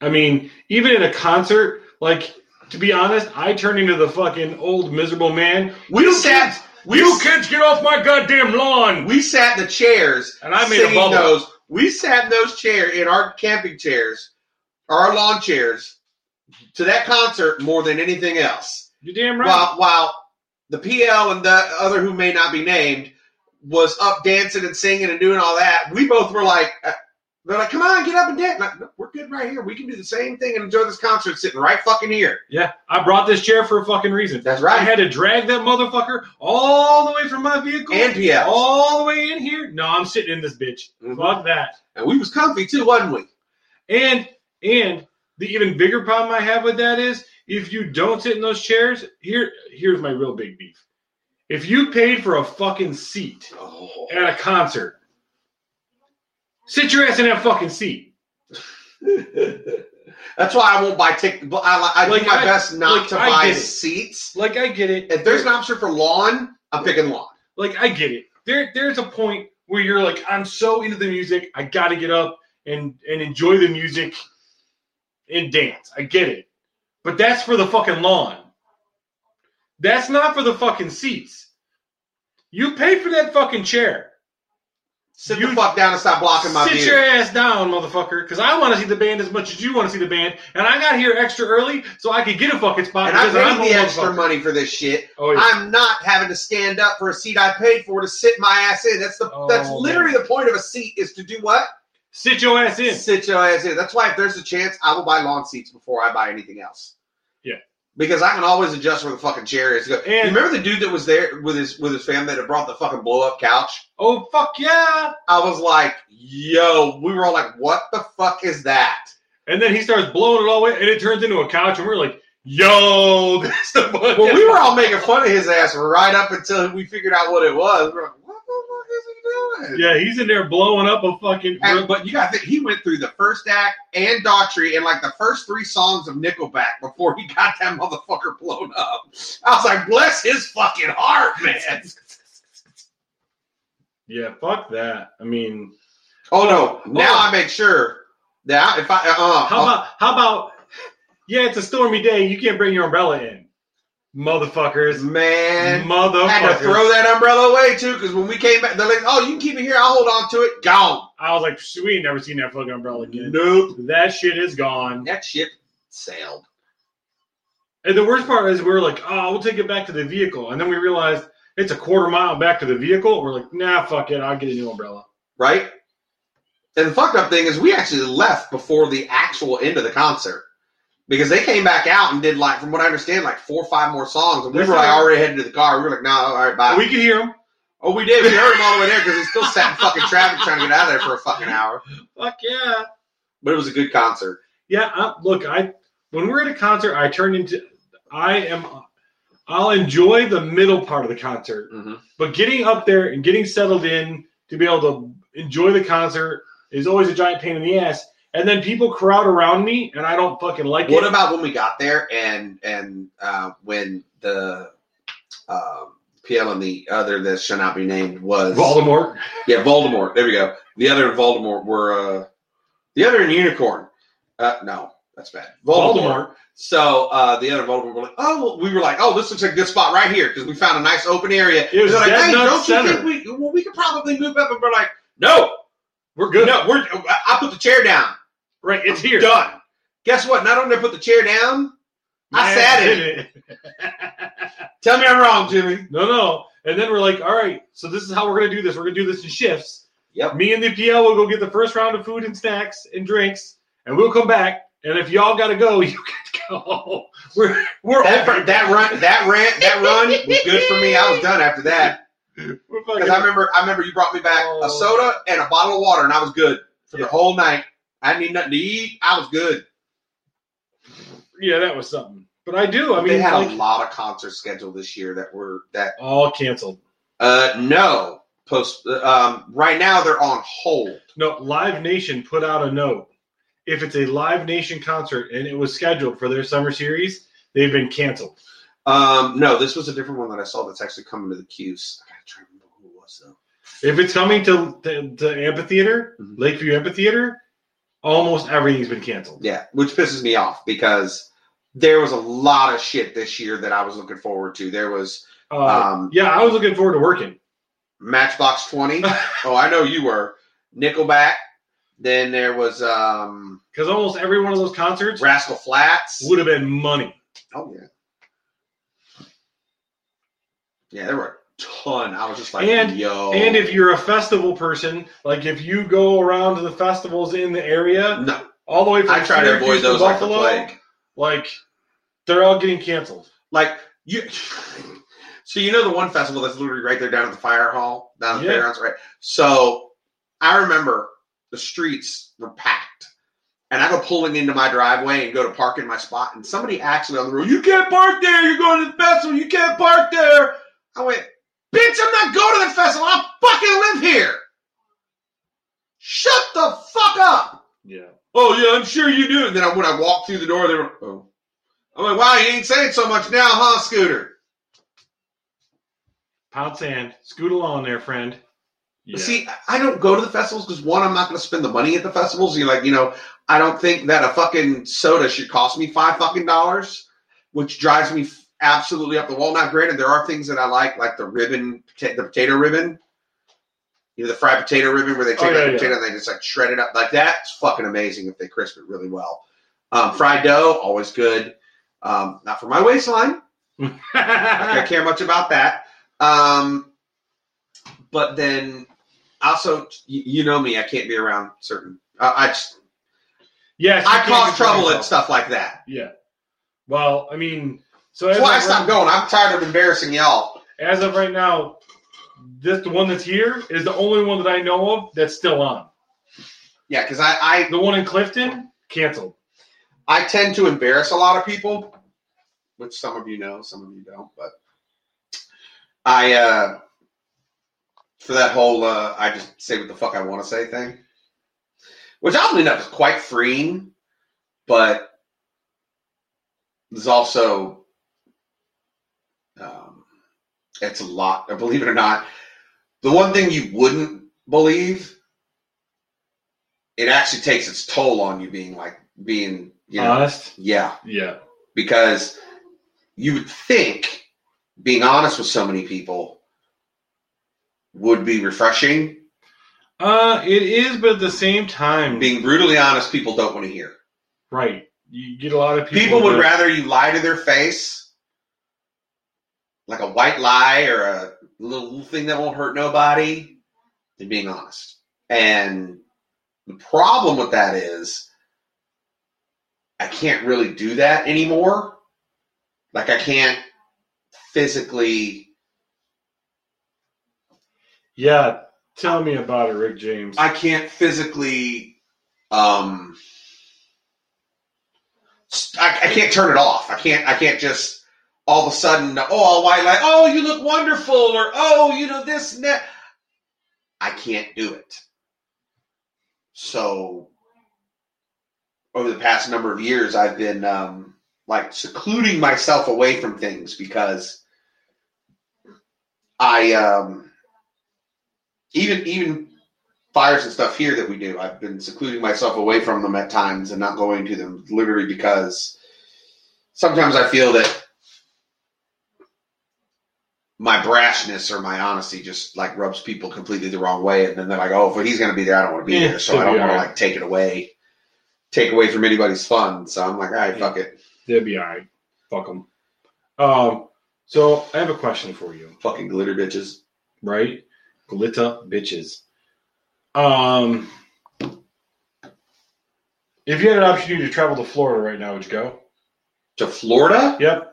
I mean, even in a concert, like to be honest, I turn into the fucking old miserable man. We You sat kids, we you kids, get off my goddamn lawn! we sat in the chairs And I made a bubble. those. We sat in those chairs in our camping chairs, our lawn chairs, to that concert more than anything else. You're damn right. While while the PL and the other who may not be named was up dancing and singing and doing all that, we both were like, they're like, come on, get up and dance. Like, "No, we're good right here. We can do the same thing and enjoy this concert sitting right fucking here. yeah, I brought this chair for a fucking reason. That's right. I had to drag that motherfucker all the way from my vehicle And PL. all the way in here. No, I'm sitting in this bitch. Mhm. Fuck that. And we was comfy too, wasn't we? And and the even bigger problem I have with that is if you don't sit in those chairs, here here's my real big beef. If you paid for a fucking seat Oh. at a concert, sit your ass in that fucking seat. That's why I won't buy tickets. I, I Like, do my I- best not like, to I buy seats. Like I get it. If there's an option for lawn, I'm picking lawn. like I get it. There there's a point where you're like, I'm so into the music, I gotta get up and and enjoy the music and dance. I get it. But that's for the fucking lawn. That's not for the fucking seats. You pay for that fucking chair. Sit You- the fuck down and stop blocking my Sit your ass down, motherfucker, because I want to see the band as much as you want to see the band, and I got here extra early so I could get a fucking spot. and I paid the extra money for this shit. Oh, yeah. I'm not having to stand up for a seat I paid for to sit my ass in. That's the Oh, that's literally the point of a seat is to do what? Sit your ass in. Sit your ass in. That's why if there's a chance, I will buy lawn seats before I buy anything else. Yeah. Because I can always adjust where the fucking chair is. And- you remember the dude that was there with his with his family that had brought the fucking blow up couch? Oh fuck yeah! I was like, yo, we were all like, what the fuck is that? And then he starts blowing it all away, and it turns into a couch, and we're like, "Yo, that's the fucking." Well, we were all making fun of his ass right up until we figured out what it was. We like, what the fuck is he doing? Yeah, he's in there blowing up a fucking. And, but you got think, he went through the first act and Daughtry and like the first three songs of Nickelback before he got that motherfucker blown up. I was like, bless his fucking heart, man. yeah, fuck that. I mean, Oh no! Now Oh. I make sure that if I uh, how about how about? Yeah, it's a stormy day. You can't bring your umbrella in, motherfuckers. man. Motherfuckers. Had to throw that umbrella away too, because when we came back, they're like, "Oh, you can keep it here. I'll hold on to it." Gone. I was like, "Psh, we ain't never seen that fucking umbrella again. Nope. That shit is gone. That ship sailed. And the worst part is we are like, oh, we'll take it back to the vehicle. And then we realized it's a quarter mile back to the vehicle. We're like, nah, fuck it. I'll get a new umbrella. right? And the fucked up thing is we actually left before the actual end of the concert. Because they came back out and did like, from what I understand, like four or five more songs, and we That's were like right. already headed to the car. We were like, "No, all right, bye." we could hear them. oh, we did. We heard them all the way there because he still sat in fucking traffic trying to get out of there for a fucking hour. Fuck yeah. But it was a good concert. Yeah, I, look, I when we're at a concert, I turn into I am I'll enjoy the middle part of the concert, Mm-hmm. but getting up there and getting settled in to be able to enjoy the concert is always a giant pain in the ass. And then people crowd around me, and I don't fucking like What it. What about when we got there and and uh, when the um, PL and the other that shall not be named was Voldemort? Yeah, Voldemort. There we go. The other in Voldemort were uh, the other in Unicorn. Uh, no, that's bad. Voldemort. Voldemort. So uh, the other Voldemort were like, oh, well, we were like, oh, this looks like a good spot right here because we found a nice open area. It was like, hey, don't center. you think we? Well, we could probably move up. And we're like, no, We're good. no, we're. I put the chair down. Right, it's here. Done. Guess what? Not only did I put the chair down, I sat in it. Tell me I'm wrong, Jimmy. no, no. And then we're like, all right, so this is how we're gonna do this. We're gonna do this in shifts. Yep. Me and the PL will go get the first round of food and snacks and drinks, and we'll come back. And if y'all gotta go, you gotta go. We're we're That, over. that run, that rant, that run was good for me. I was done after that. Because I remember, I remember you brought me back a Oh. soda and a bottle of water, and I was good for Yeah. the whole night. I didn't need nothing to eat. I was good. yeah, that was something. But I do. I mean, they had like, a lot of concerts scheduled this year that were that. all canceled. Uh, no, post. Um, right now they're on hold. No, Live Nation put out a note. If it's a Live Nation concert and it was scheduled for their summer series, they've been canceled. Um, no, this was a different one that I saw that's actually coming to the queues. I gotta try to remember who it was though. If it's coming to the, the amphitheater, Mhm. Lakeview Amphitheater, almost everything's been canceled. Yeah, which pisses me off because there was a lot of shit this year that I was looking forward to. There was Uh, um, yeah, I was looking forward to working. Matchbox Twenty. oh, I know you were. Nickelback. Then there was um, Because almost every one of those concerts Rascal Flatts. would have been money. Oh yeah. Yeah, there were ton. I was just like, And- yo. And if you're a festival person, like if you go around to the festivals in the area, no, all the way from I try to avoid those like the Buffalo, plague. like they're all getting canceled. Like you. So you know the one festival that's literally right there down at the fire hall, down at the Yeah. fairgrounds, right? So I remember the streets were packed, and I go pulling into my driveway and go to park in my spot, and somebody actually on the road, you can't park there. You're going to the festival. You can't park there. I went, bitch, I'm not going to the festival. I fucking live here. Shut the fuck up. Yeah. Oh yeah, I'm sure you do. And then I, when I walked through the door, they were, oh. I'm like, wow, you ain't saying so much now, huh, Scooter? Pound sand. Scoot along there, friend. Yeah. See, I don't go to the festivals because one, I'm not going to spend the money at the festivals. You like, you know, I don't think that a fucking soda should cost me five fucking dollars, which drives me absolutely up the wall. Now, granted, there are things that I like, like the ribbon, the potato ribbon. You know, the fried potato ribbon where they take Oh, yeah, yeah. potato and they just like shred it up. Like that's fucking amazing if they crisp it really well. Um, fried dough, always good. Um, not for my waistline. I don't care much about that. Um, but then also, you, you know me, I can't be around certain. Uh, I just, yes, I cause trouble and stuff like that. Yeah. Well, I mean, so That's why I of, stopped right, going. I'm tired of embarrassing y'all. as of right now, this the one that's here is the only one that I know of that's still on. Yeah, because I, I The one in Clifton canceled. I tend to embarrass a lot of people, which some of you know, some of you don't. But I, uh, for that whole, uh, I just say what the fuck I want to say thing, which oddly enough is quite freeing, but there's also, um, it's a lot. Believe it or not, the one thing you wouldn't believe, it actually takes its toll on you being like being, you know, Honest. yeah Yeah. because you would think being honest with so many people would be refreshing. Uh, it is, but at the same time, Being brutally honest, people don't want to hear. right. You get a lot of people. People would that- rather you lie to their face, like a white lie or a little thing that won't hurt nobody, than being honest. And the problem with that is, I can't really do that anymore. Like, I can't physically Yeah. Tell me about it, Rick James. I can't physically um I, I can't turn it off. I can't I can't just all of a sudden oh white light, oh you look wonderful or oh you know this and that. I can't do it. So over the past number of years I've been um like secluding myself away from things because I um even even fires and stuff here that we do, I've been secluding myself away from them at times and not going to them literally because sometimes I feel that my brashness or my honesty just like rubs people completely the wrong way, and then they're like, "Oh, if he's going to be there, I don't want to be Yeah, there." So I don't want to like take it away, take away from anybody's fun. So I'm like, "All right, fuck it, They'll be all right. Fuck them. Um, so I have a question for you, fucking glitter bitches." right? Glitter bitches. Um, if you had an opportunity to travel to Florida right now, would you go? To Florida? Yep.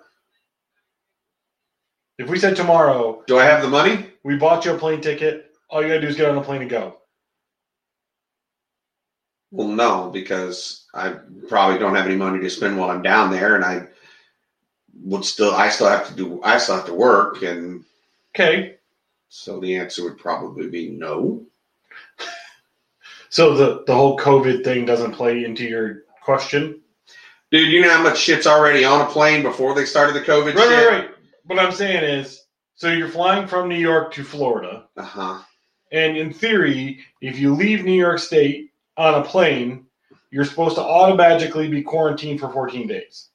If we said tomorrow Do I have the money? we bought you a plane ticket, all you gotta do is get on a plane and go. Well, no, because I probably don't have any money to spend while I'm down there, and I would still I still have to do I still have to work and Okay. so the answer would probably be no. So the the whole COVID thing doesn't play into your question. Dude, you know how much shit's already on a plane before they started the COVID Right, shit? right, right. What I'm saying is, so you're flying from New York to Florida, Uh-huh. and in theory, if you leave New York State on a plane, you're supposed to automatically be quarantined for 14 days.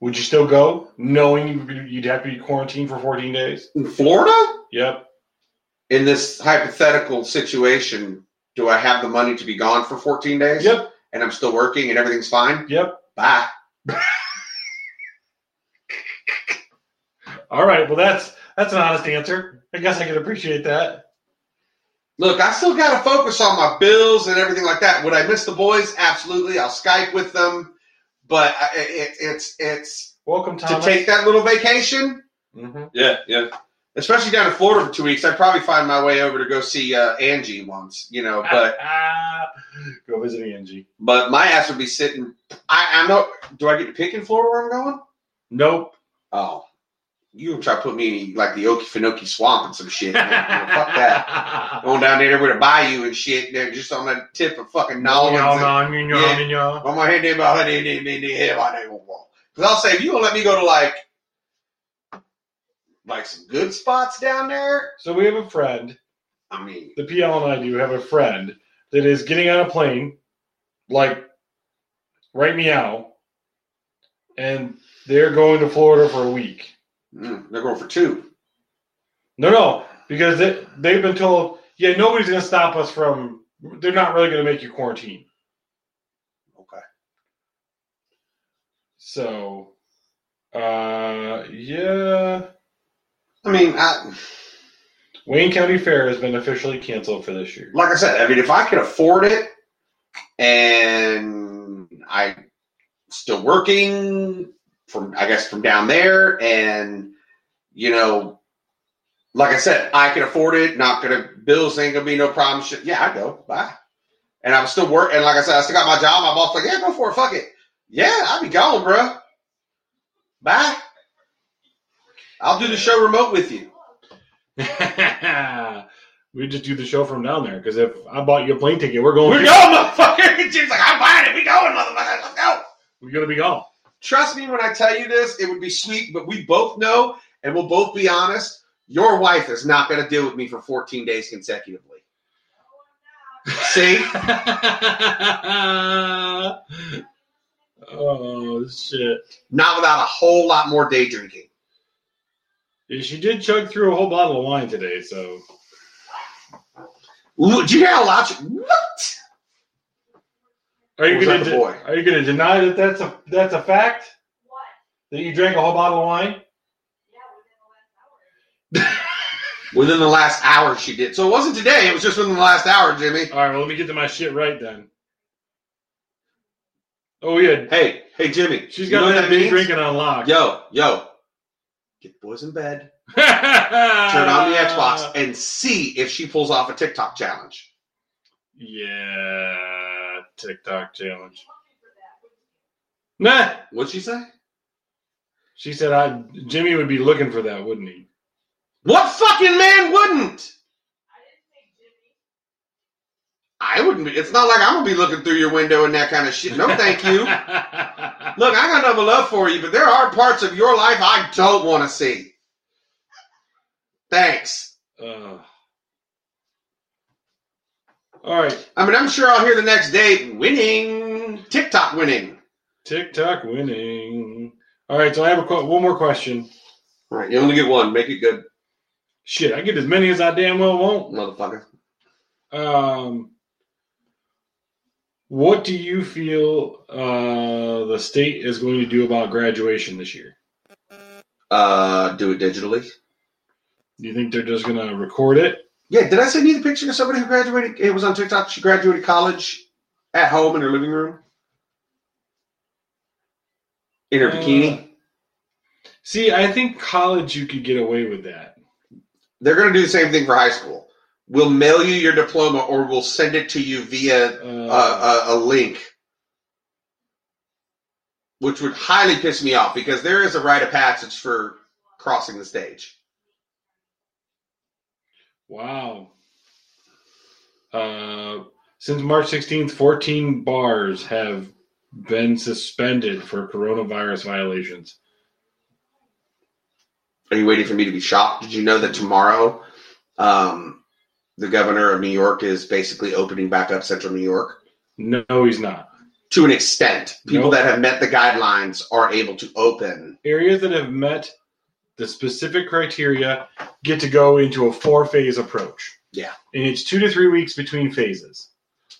Would you still go, knowing you- you'd have to be quarantined for 14 days? In Florida? Yep. In this hypothetical situation, do I have the money to be gone for 14 days? Yep. And I'm still working and everything's fine? Yep. Bye. All right. Well, that's that's an honest answer. I guess I can appreciate that. Look, I still got to focus on my bills and everything like that. Would I miss the boys? Absolutely. I'll Skype with them. But I- it, it's it's Welcome, to take that little vacation. Mhm. Yeah, yeah. Especially down in Florida for two weeks, I'd probably find my way over to go see uh, Angie once, you know. But go visit Angie. but my ass would be sitting. I I know. Do I get to pick in Florida where I'm going? Nope. Oh, you gonna try to put me in like the Okefenokee swamp and some shit? man. Fuck that. Going down there with a bayou and shit, there just on the tip of fucking Nolans. and- Because On my head, about. Because I'll say, if you gonna let me go to like, like some good spots down there, So we have a friend, I mean, the PL and I do have a friend that is getting on a plane, like right meow, and they're going to Florida for a week. Mm, they're going for two. No, no, because they, they've been told, yeah, nobody's going to stop us from. They're not really going to make you quarantine. Okay. So, uh, yeah, I mean, I, Wayne County Fair has been officially canceled for this year. like I said, I mean, if I can afford it, and I still working from, I guess, from down there, and you know, like I said, I can afford it. Not gonna bills ain't gonna be no problem. Shit, yeah, I go bye. And I'm still working. Like I said, I still got my job. My boss like, yeah, go for it. Fuck it. Yeah, I'll be gone, bro. Bye. I'll do the show remote with you. we just do the show from down there because if I bought you a plane ticket, we're going. We're going, motherfucker. Jim's like, I'm buying it. We going, motherfucker. Let's go. We're gonna be gone. Trust me when I tell you this, it would be sweet, but we both know, and we'll both be honest, your wife is not going to deal with me for 14 days consecutively. See? oh shit! Not without a whole lot more day drinking. She did chug through a whole bottle of wine today, so Ooh, Did you hear how loud she, What? Are you gonna de- are you gonna deny that that's a that's a fact What? that you drank a whole bottle of wine? Yeah, within the last hour. Within the last hour, she did. So it wasn't today, it was just within the last hour, Jimmy. All right, well let me get to my shit right then. Oh yeah, Hey, hey, Jimmy. she's you got know that big drinking on lock. Yo, yo. Get the boys in bed, Turn turn on the Xbox, and see if she pulls off a TikTok challenge. Yeah, TikTok challenge. Looking for that. Nah, What'd she say? she said I Jimmy would be looking for that, wouldn't he? What fucking man wouldn't? I didn't say Jimmy. I wouldn't be. It's not like I'm gonna be looking through your window and that kind of shit. No, thank you. Look, I got nothing love for you, but there are parts of your life I don't want to see. Thanks. Uh, all right, I mean, I'm sure I'll hear the next day winning, TikTok winning. TikTok winning. All right, so I have a qu- one more question. All right, you only get one. Make it good, Shit, I get as many as I damn well want. motherfucker. Um, what do you feel uh, the state is going to do about graduation this year? Uh, do it digitally. Do you think they're just going to record it? Yeah, did I send you the picture of somebody who graduated? It was on TikTok. She graduated college at home in her living room in her Uh, bikini. See, I think college you could get away with that. They're going to do the same thing for high school. We'll mail you your diploma, or we'll send it to you via Uh, a, a, a link. which would highly piss me off because there is a rite of passage for crossing the stage. Wow. Uh, since March 16th, 14 bars have been suspended for coronavirus violations. Are you waiting for me to be shocked? Did you know that tomorrow, um, the governor of New York is basically opening back up Central New York No, he's not. to an extent? People Nope. that have met the guidelines are able to open. Areas that have met the specific criteria get to go into a four phase approach. Yeah. And it's two to three weeks between phases.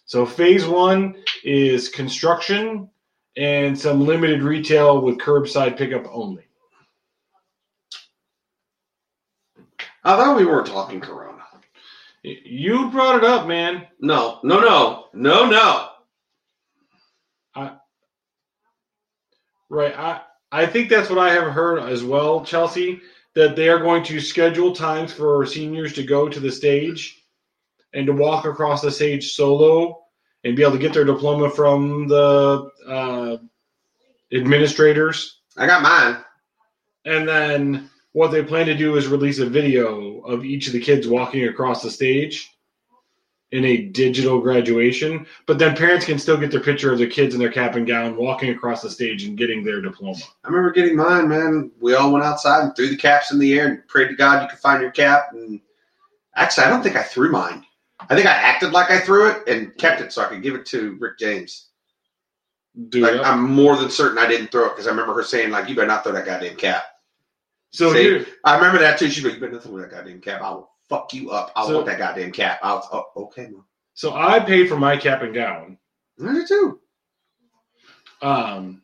So phase one is construction and some limited retail with curbside pickup only. I thought we weren't talking Corona. You brought it up, man. No, no, no, no, no. I, Right. I I think that's what I have heard as well, Chelsea, that they are going to schedule times for seniors to go to the stage and to walk across the stage solo and be able to get their diploma from the uh, administrators. I got mine. And then what they plan to do is release a video of each of the kids walking across the stage in a digital graduation. But then parents can still get their picture of their kids in their cap and gown walking across the stage and getting their diploma. I remember getting mine, man. We all went outside and threw the caps in the air and prayed to God you could find your cap. And actually, I don't think I threw mine. I think I acted like I threw it and kept it so I could give it to Rick James. Dude, Like I'm more than certain I didn't throw it because I remember her saying like, "You better not throw that goddamn cap." so See? I remember that too. She's like, "You better not throw that goddamn cap. I will fuck you up. I So- want that goddamn cap." I was, "Oh, okay, mom." so I paid for my cap and gown. I did too. Um,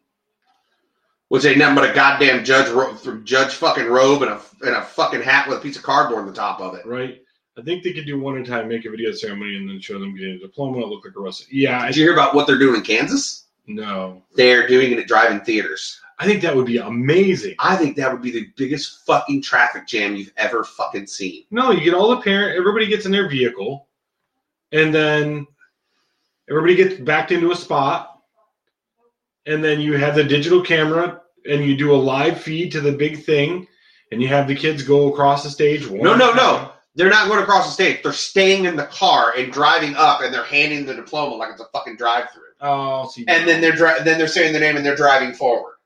Which ain't nothing but a goddamn judge ro- judge fucking robe and a and a fucking hat with a piece of cardboard on the top of it. right. I think they could do one at a time, make a video ceremony, and then show them getting a diploma. It look like a Russell. Yeah, I, Did you hear about what they're doing in Kansas? no. They're doing it at drive-in theaters. I think that would be amazing. I think that would be the biggest fucking traffic jam you've ever fucking seen. No, you get all the parent. Everybody gets in their vehicle, and then everybody gets backed into a spot, and then you have the digital camera, and you do a live feed to the big thing, and you have the kids go across the stage. No, no, a no. They're not going across the stage. They're staying in the car and driving up, and they're handing the diploma like it's a fucking drive-through. Oh, see. And then they're dri- then they're saying the name and they're driving forward.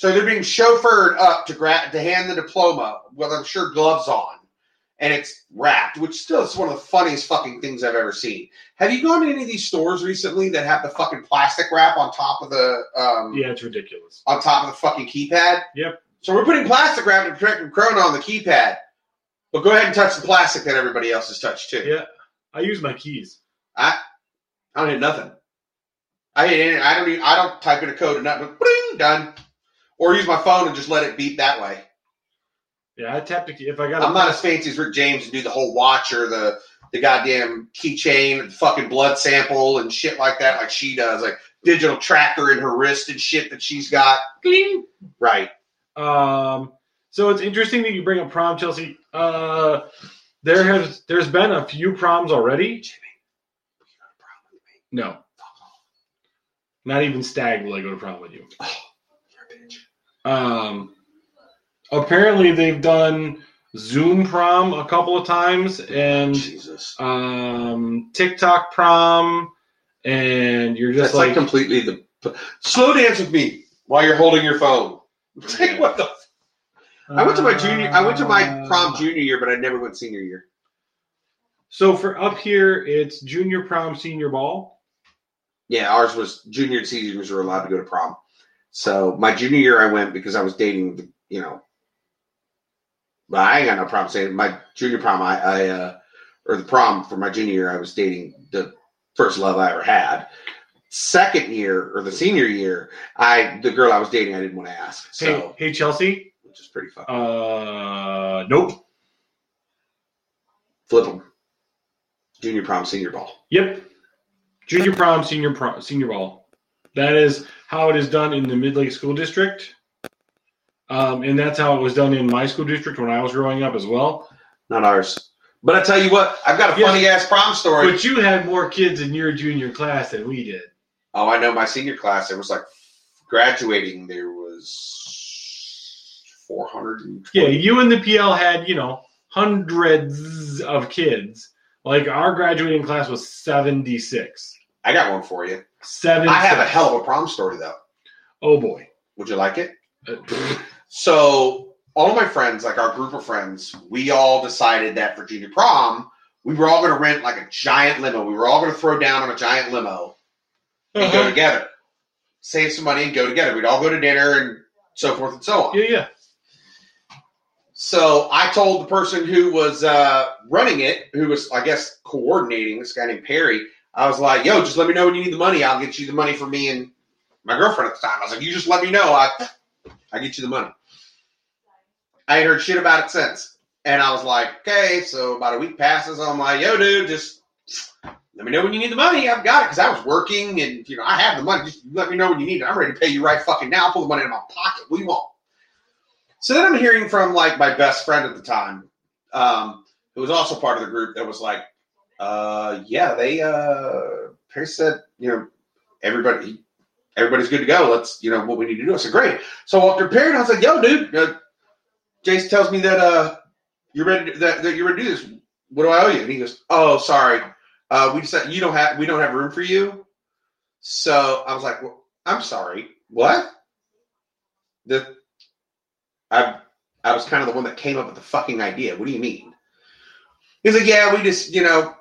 So they're being chauffeured up to gra- to hand the diploma with I'm sure gloves on, and it's wrapped, which still is one of the funniest fucking things I've ever seen. Have you gone to any of these stores recently that have the fucking plastic wrap on top of the um, yeah, it's ridiculous. on top of the fucking keypad? Yep. So we're putting plastic wrap to protect from Corona on the keypad, but go ahead and touch the plastic that everybody else has touched too. Yeah, I use my keys. I I don't hit nothing. I hit any, I don't even, I don't type in a code or nothing. But done. Or use my phone and just let it beep that way. Yeah, I tap the key if I got. I'm not as fancy as Rick James and do the whole watch or the the goddamn keychain, the fucking blood sample and shit like that, like she does, like digital tracker in her wrist and shit that she's got. Gling. Right. Um, so it's interesting that you bring up prom, Chelsea. Uh, there has there's been a few proms already. No, not even stag will I go to prom with you. You're a bitch. Um, apparently they've done Zoom prom a couple of times and Jesus. um TikTok prom, and you're just That's like, like, completely the slow dance with me while you're holding your phone. Like, what the I went to my junior. I went to my prom Uh, junior year, but I never went senior year. So for up here, it's junior prom, senior ball. Yeah, ours was junior and seniors were allowed to go to prom. So my junior year, I went because I was dating. You know, but I ain't got no problem saying my junior prom. I, I uh, or the prom for my junior year, I was dating the first love I ever had. Second year or the senior year, I the girl I was dating, I didn't want to ask. So Hey, hey Chelsea. which is pretty fun. Uh, nope. flip them. Junior prom, senior ball. Yep. Junior prom, senior prom, senior ball. That is how it is done in the Mid Lake School District. Um, and that's how it was done in my school district when I was growing up as well. Not ours. But I tell you what, I've got a Yes. funny ass prom story. But you had more kids in your junior class than we did. Oh, I know my senior class. There was like graduating, there was 400. Yeah, you and the PL had, you know, hundreds of kids. Like our graduating class was 76. I got one for you. Seven. I have a hell of a prom story though. Oh boy. Would you like it? Uh. So all of my friends, like our group of friends, we all decided that for junior prom, we were all going to rent like a giant limo. We were all going to throw down on a giant limo and go Uh-huh. together, save some money and go together. We'd all go to dinner and so forth and so on. Yeah, yeah. So I told the person who was uh, running it, who was I guess coordinating, this guy named Perry. I was like, "Yo, just let me know when you need the money. I'll get you the money for me and my girlfriend at the time." I was like, "You just let me know. I I get you the money." I ain't heard shit about it since, and I was like, "Okay." So about a week passes. I'm like, "Yo, dude, just let me know when you need the money. I've got it because I was working and you know I have the money. Just let me know when you need it. I'm ready to pay you right fucking now. I'll pull the money in my pocket. What do you want?" So then I'm hearing from like my best friend at the time, um, who was also part of the group that was like, uh, yeah, they uh Perry said, you know, everybody everybody's good to go. Let's, you know, what we need to do. I said, great. So walked Perry I was like, yo, dude, uh, Jason tells me that uh you're ready to, that, that you're ready to do this. What do I owe you? And he goes, Oh, sorry. Uh we just you don't have we don't have room for you. So I was like, well, I'm sorry. What? The I I was kind of the one that came up with the fucking idea. What do you mean? He's like, yeah, we just, you know,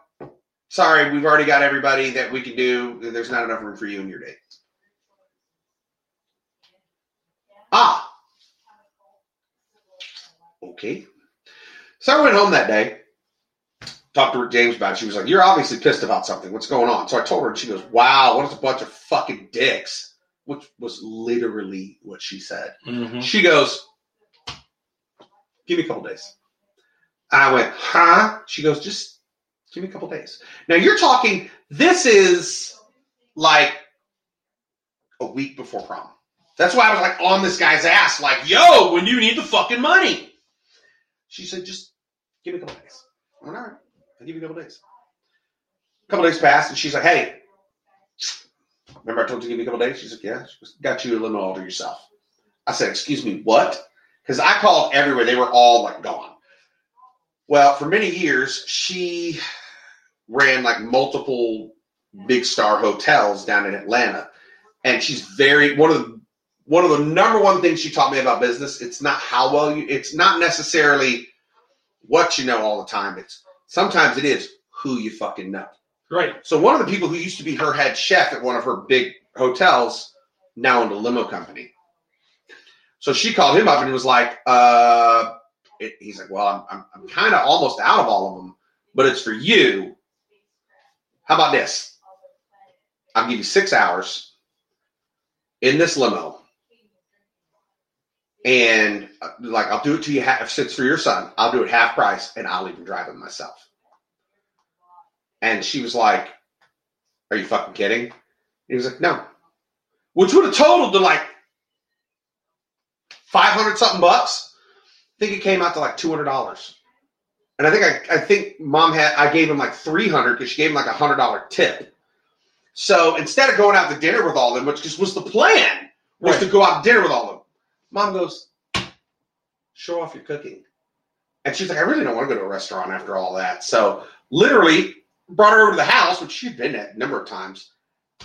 sorry, we've already got everybody that we can do. There's not enough room for you and your date. Ah, okay. So I went home that day, talked to James about it. She was like, You're obviously pissed about something. What's going on? So I told her, and she goes, Wow, what is a bunch of fucking dicks? Which was literally what she said. Mhm. She goes, Give me a couple days. I went, Huh? She goes, Just give me a couple days. Now you're talking, this is like a week before prom. That's why I was like on this guy's ass, like, Yo, when you need the fucking money? She said, Just give me a couple days. I went, All right, I'll give you a couple days. A couple days passed, and she's like, Hey, remember I told you to give me a couple days? She's like, Yeah, she goes, got you a limo all to yourself. I said, Excuse me, what? Because I called everywhere. They were all like gone. Well, for many years, she ran like multiple big star hotels down in Atlanta. And she's very one of the one of the number one things she taught me about business, it's not how well you it's not necessarily what you know all the time. It's sometimes it is who you fucking know. Right. So one of the people who used to be her head chef at one of her big hotels now owned a limo company. So she called him up and he was like, uh, it, he's like, well, I'm, I'm, I'm kind of almost out of all of them, but it's for you. How about this? I'll give you six hours in this limo. And uh, like, I'll do it to you. Half, it's for your son, I'll do it half price and I'll even drive it myself. And she was like, Are you fucking kidding? He was like, No. Which would have totaled to like 500 something bucks. I think it came out to like $200. And I think I, I think mom had, I gave him like 300 because she gave him like a $100 tip. So instead of going out to dinner with all of them, which just was the plan, was Right. to go out to dinner with all of them, mom goes, Show off your cooking. And she's like, I really don't want to go to a restaurant after all that. So literally brought her over to the house, which she'd been at a number of times.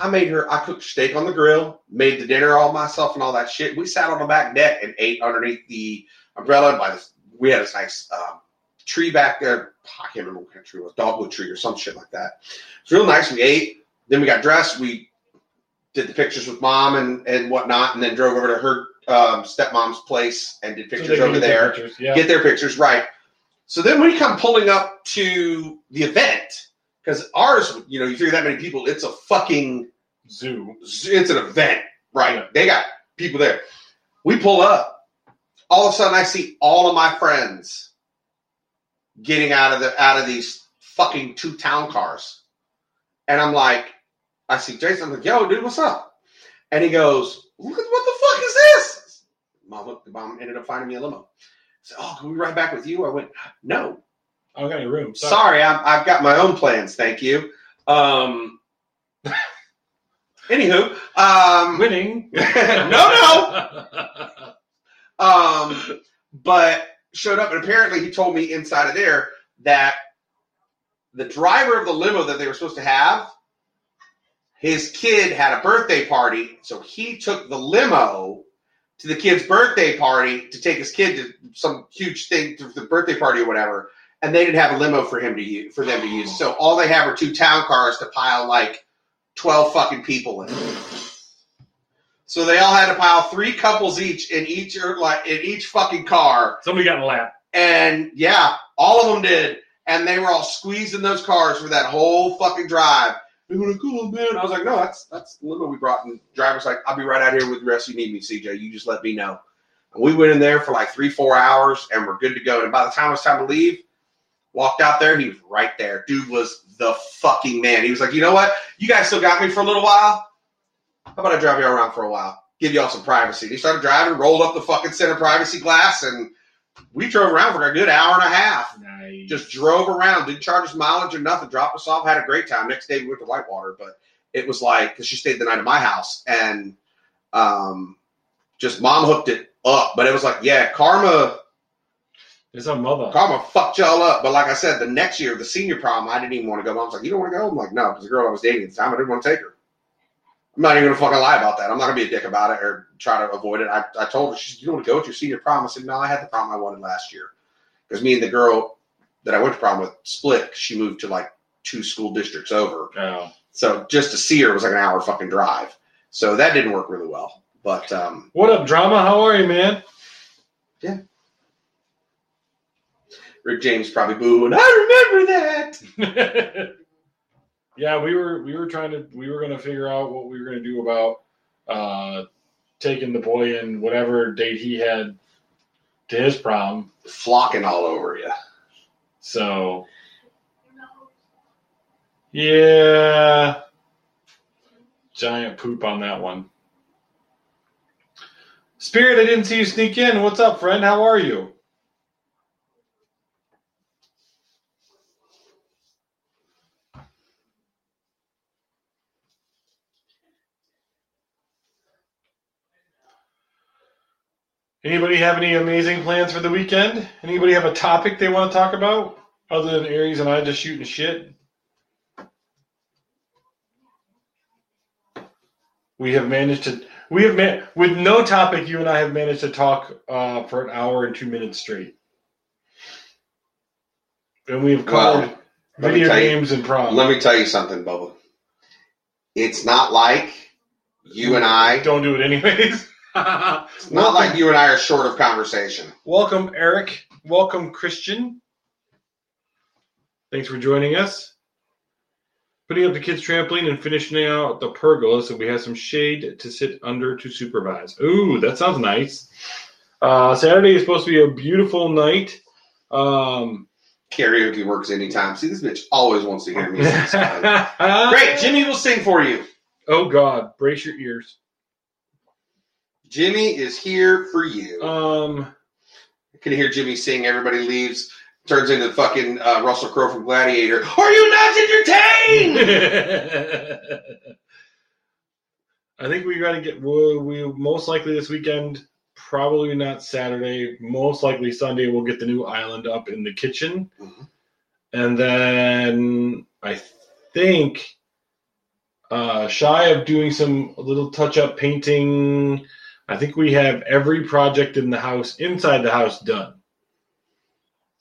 I made her, I cooked steak on the grill, made the dinner all myself and all that shit. We sat on the back deck and ate underneath the umbrella by this. We had this nice um, tree back there. I can't remember what kind of tree it was, dogwood tree or some shit like that. It's real nice. We ate, then we got dressed. We did the pictures with mom and, and whatnot, and then drove over to her um, stepmom's place and did pictures can over there pictures, Yeah. get their pictures right. So then we come pulling up to the event because ours, you know, you figure that many people, it's a fucking, Zoo. it's an event, right? Yeah. They got people there. We pull up. All of a sudden, I see all of my friends getting out of the out of these fucking two town cars, and I'm like, I see Jason. I'm like, Yo, dude, what's up? And he goes, Look at what the fuck is this? Mom, look, the mom ended up finding me a limo. I said, Oh, can we ride back with you? I went, No, I got any room. sorry, I'm, I've got my own plans. Thank you. Um, Anywho, um, Winning. No, no, um, but showed up and apparently he told me inside of there that the driver of the limo that they were supposed to have, his kid had a birthday party, so he took the limo to the kid's birthday party to take his kid to some huge thing to the birthday party or whatever, and they didn't have a limo for him to use for them to use. So all they have are two town cars to pile like twelve fucking people in. So they all had to pile three couples each in each er, like in each fucking car. Somebody got in a lap. And yeah, all of them did. And they were all squeezed in those cars for that whole fucking drive. They were like, "Cool, man." I was like, "No, that's that's the limo we brought." And the driver's like, "I'll be right out here with the rest you need me, CJ. You just let me know." And we went in there for like three, four hours, and we're good to go. And by the time it was time to leave, walked out there. And he was right there. Dude was the fucking man. He was like, "You know what? You guys still got me for a little while. How about I drive you around for a while? Give y'all some privacy." And he started driving, rolled up the fucking center privacy glass, and we drove around for a good hour and a half Nice. just drove around, didn't charge us mileage or nothing, dropped us off, had a great time. Next day we went to Whitewater, but it was like because she stayed the night at my house and um, just mom hooked it up. But it was like, yeah, karma, It's a mother. karma fucked y'all up. But like I said, the next year, the senior prom, I didn't even want to go. Mom's like, you don't want to go? I'm like, no, because the girl I was dating at the time, I didn't want to take her. I'm not even gonna fucking lie about that. I'm not gonna be a dick about it or try to avoid it. I, I told her, she said, you don't want to go with your senior prom? I said, no, I had the prom I wanted last year because me and the girl that I went to prom with split, She moved to like two school districts over. Oh. So just to see her was like an hour fucking drive. So that didn't work really well. But um, What up, drama? How are you, man? Yeah. Rick James probably booing. I remember that. yeah, we were we were trying to we were gonna figure out what we were gonna do about uh taking the boy in whatever date he had to his prom. Flocking all over you. So yeah. Giant poop on that one. Spirit, I didn't see you sneak in. What's up, friend? How are you? Anybody have any amazing plans for the weekend? Anybody have a topic they want to talk about other than Aries and I just shooting shit? We have managed to. We have man with no topic. You and I have managed to talk uh, for an hour and two minutes straight, and we have Well, covered let me video tell you- games and prom. Let me tell you something, Bubba. It's not like you and I. don't do it anyways. It's not like you and I are short of conversation. Welcome, Eric. Welcome, Christian. Thanks for joining us. Putting up the kids' trampoline and finishing out the pergola so we have some shade to sit under to supervise. Ooh, that sounds nice. Uh, Saturday is supposed to be a beautiful night. Um, Karaoke works anytime. See, this bitch always wants to hear me sing. Great, Jimmy will sing for you. Oh, God. Brace your ears. Jimmy is here for you. Um, I can hear Jimmy sing. Everybody leaves. Turns into fucking uh, Russell Crowe from Gladiator. Are you not entertained? I think we got to get. We'll, we most likely this weekend, probably not Saturday. Most likely Sunday, we'll get the new island up in the kitchen, Mhm. and then I think, uh, shy of doing some little touch-up painting, I think we have every project in the house inside the house done.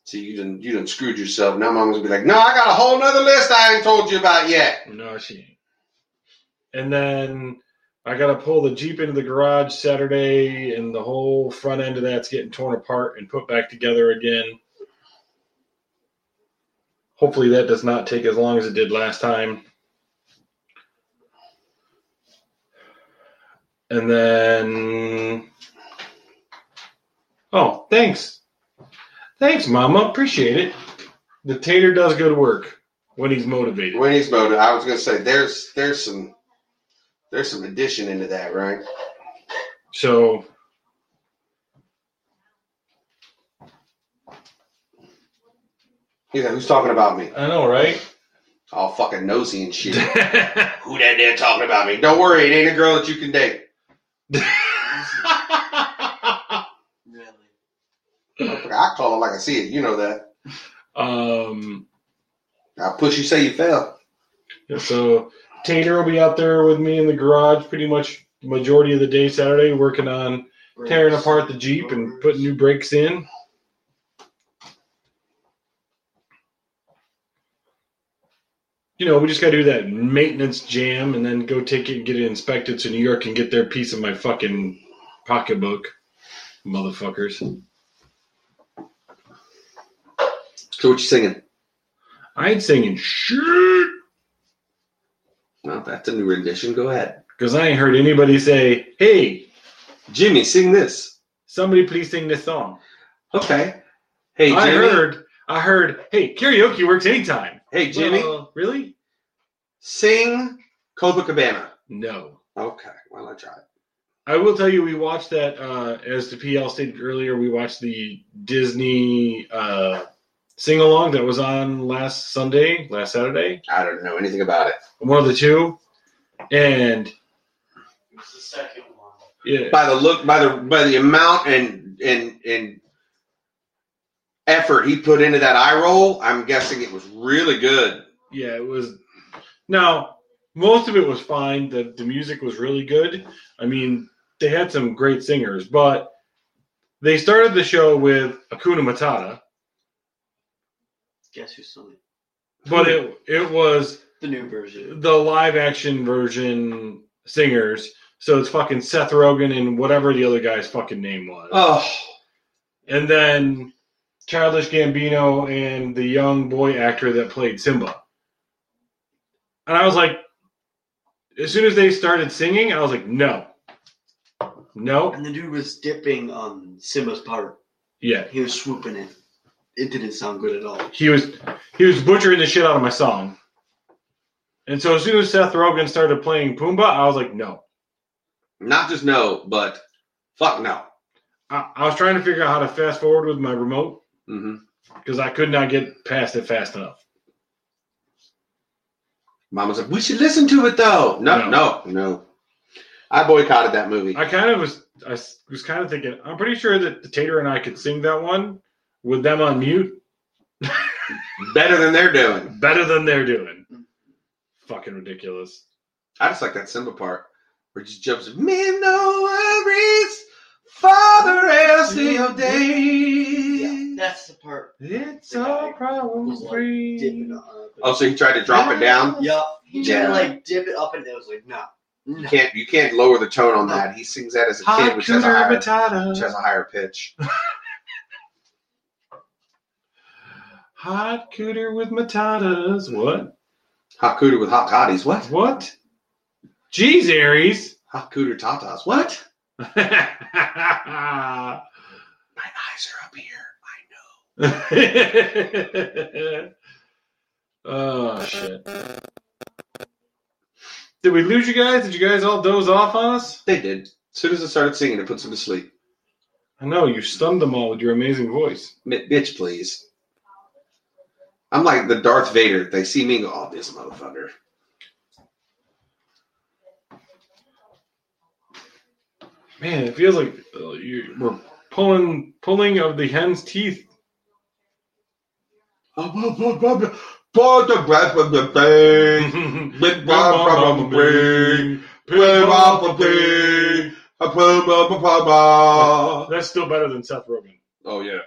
See, you done you done screwed yourself. Now mom's gonna be like, no, I got a whole nother list I ain't told you about yet. No, she ain't. And then I got to pull the Jeep into the garage Saturday, and the whole front end of that's getting torn apart and put back together again. Hopefully, that does not take as long as it did last time. And then, oh, thanks, thanks, Mama, appreciate it. The tater does good work when he's motivated. When he's motivated, I was gonna say there's there's some there's some addition into that, right? So Yeah, who's talking about me? I know, right? All fucking nosy and shit. Who that there talking about me? Don't worry, it ain't a girl that you can date. Really? I call it like I see it. You know that. um, I'll push you, say you fell. so Tater will be out there with me in the garage pretty much majority of the day Saturday, working on tearing apart the Jeep and putting new brakes in. You know, we just got to do that maintenance jam and then go take it and get it inspected so New York can get their piece of my fucking pocketbook. Motherfuckers. So what you singing? I ain't singing shit Well, that's a new rendition. Go ahead. because I ain't heard anybody say, hey, Jimmy, sing this. somebody please sing this song. Okay. Hey, Jimmy. I heard, I heard, hey, karaoke works anytime. Hey, Jimmy. Well, really? Sing Copacabana. No. Okay. Well, I tried. I will tell you, we watched that, uh, as the PL stated earlier, we watched the Disney uh, sing along that was on last Sunday, last Saturday, I don't know anything about it. one of the two. And It's the second one. yeah, By the look, by the by the amount and and and effort he put into that eye roll, I'm guessing it was really good. yeah, it was. Now, most of it was fine. The, the music was really good. I mean, they had some great singers, but they started the show with Hakuna Matata, Guess who's singing? but it it was The new version. the live action version singers. So it's fucking Seth Rogen and whatever the other guy's fucking name was. Oh, And then Childish Gambino and the young boy actor that played Simba. And I was like, as soon as they started singing, I was like, no. No. And the dude was dipping on Simba's part. Yeah. He was swooping it. It didn't sound good at all. He was he was butchering the shit out of my song. And so as soon as Seth Rogen started playing Pumbaa, I was like, no. not just no, but fuck no. I, I was trying to figure out how to fast forward with my remote Mm-hmm. because I could not get past it fast enough. Mama's like, we should listen to it though. No, No. no, no. I boycotted that movie. I kind of was I was kind of thinking I'm pretty sure that the Tater and I could sing that one with them on mute Better than they're doing. better than they're doing. Fucking ridiculous. I just like that Simba part where he just jumps. Me no worries for the rest of your Yeah, that's the part. It's The guy all problem was like free. Oh, so he tried to drop it down. Yeah, he tried Yeah. to like dip it up, and it was like, no, You no. can't you can't lower the tone on that. He sings that as a kid, which has a higher, which has a higher pitch. Hot cooter with matatas. What? Hot cooter with hot toddies. What? What? Jeez, Aries. Hot cooter tatas. What? My eyes are up here. Oh, shit. Did we lose you guys? Did you guys all doze off on us? They did. As soon as I started singing, it puts them to sleep. I know you stunned them all with your amazing voice. Mi- Bitch, please. I'm like the Darth Vader. They see me and go, oh, this motherfucker. Man, it feels like uh, you, we're pulling pulling of the hen's teeth. Pour the breath of the thing. Big bomb from the brain. Play off the thing. A. That's still better than Seth Rogen. Oh, yeah.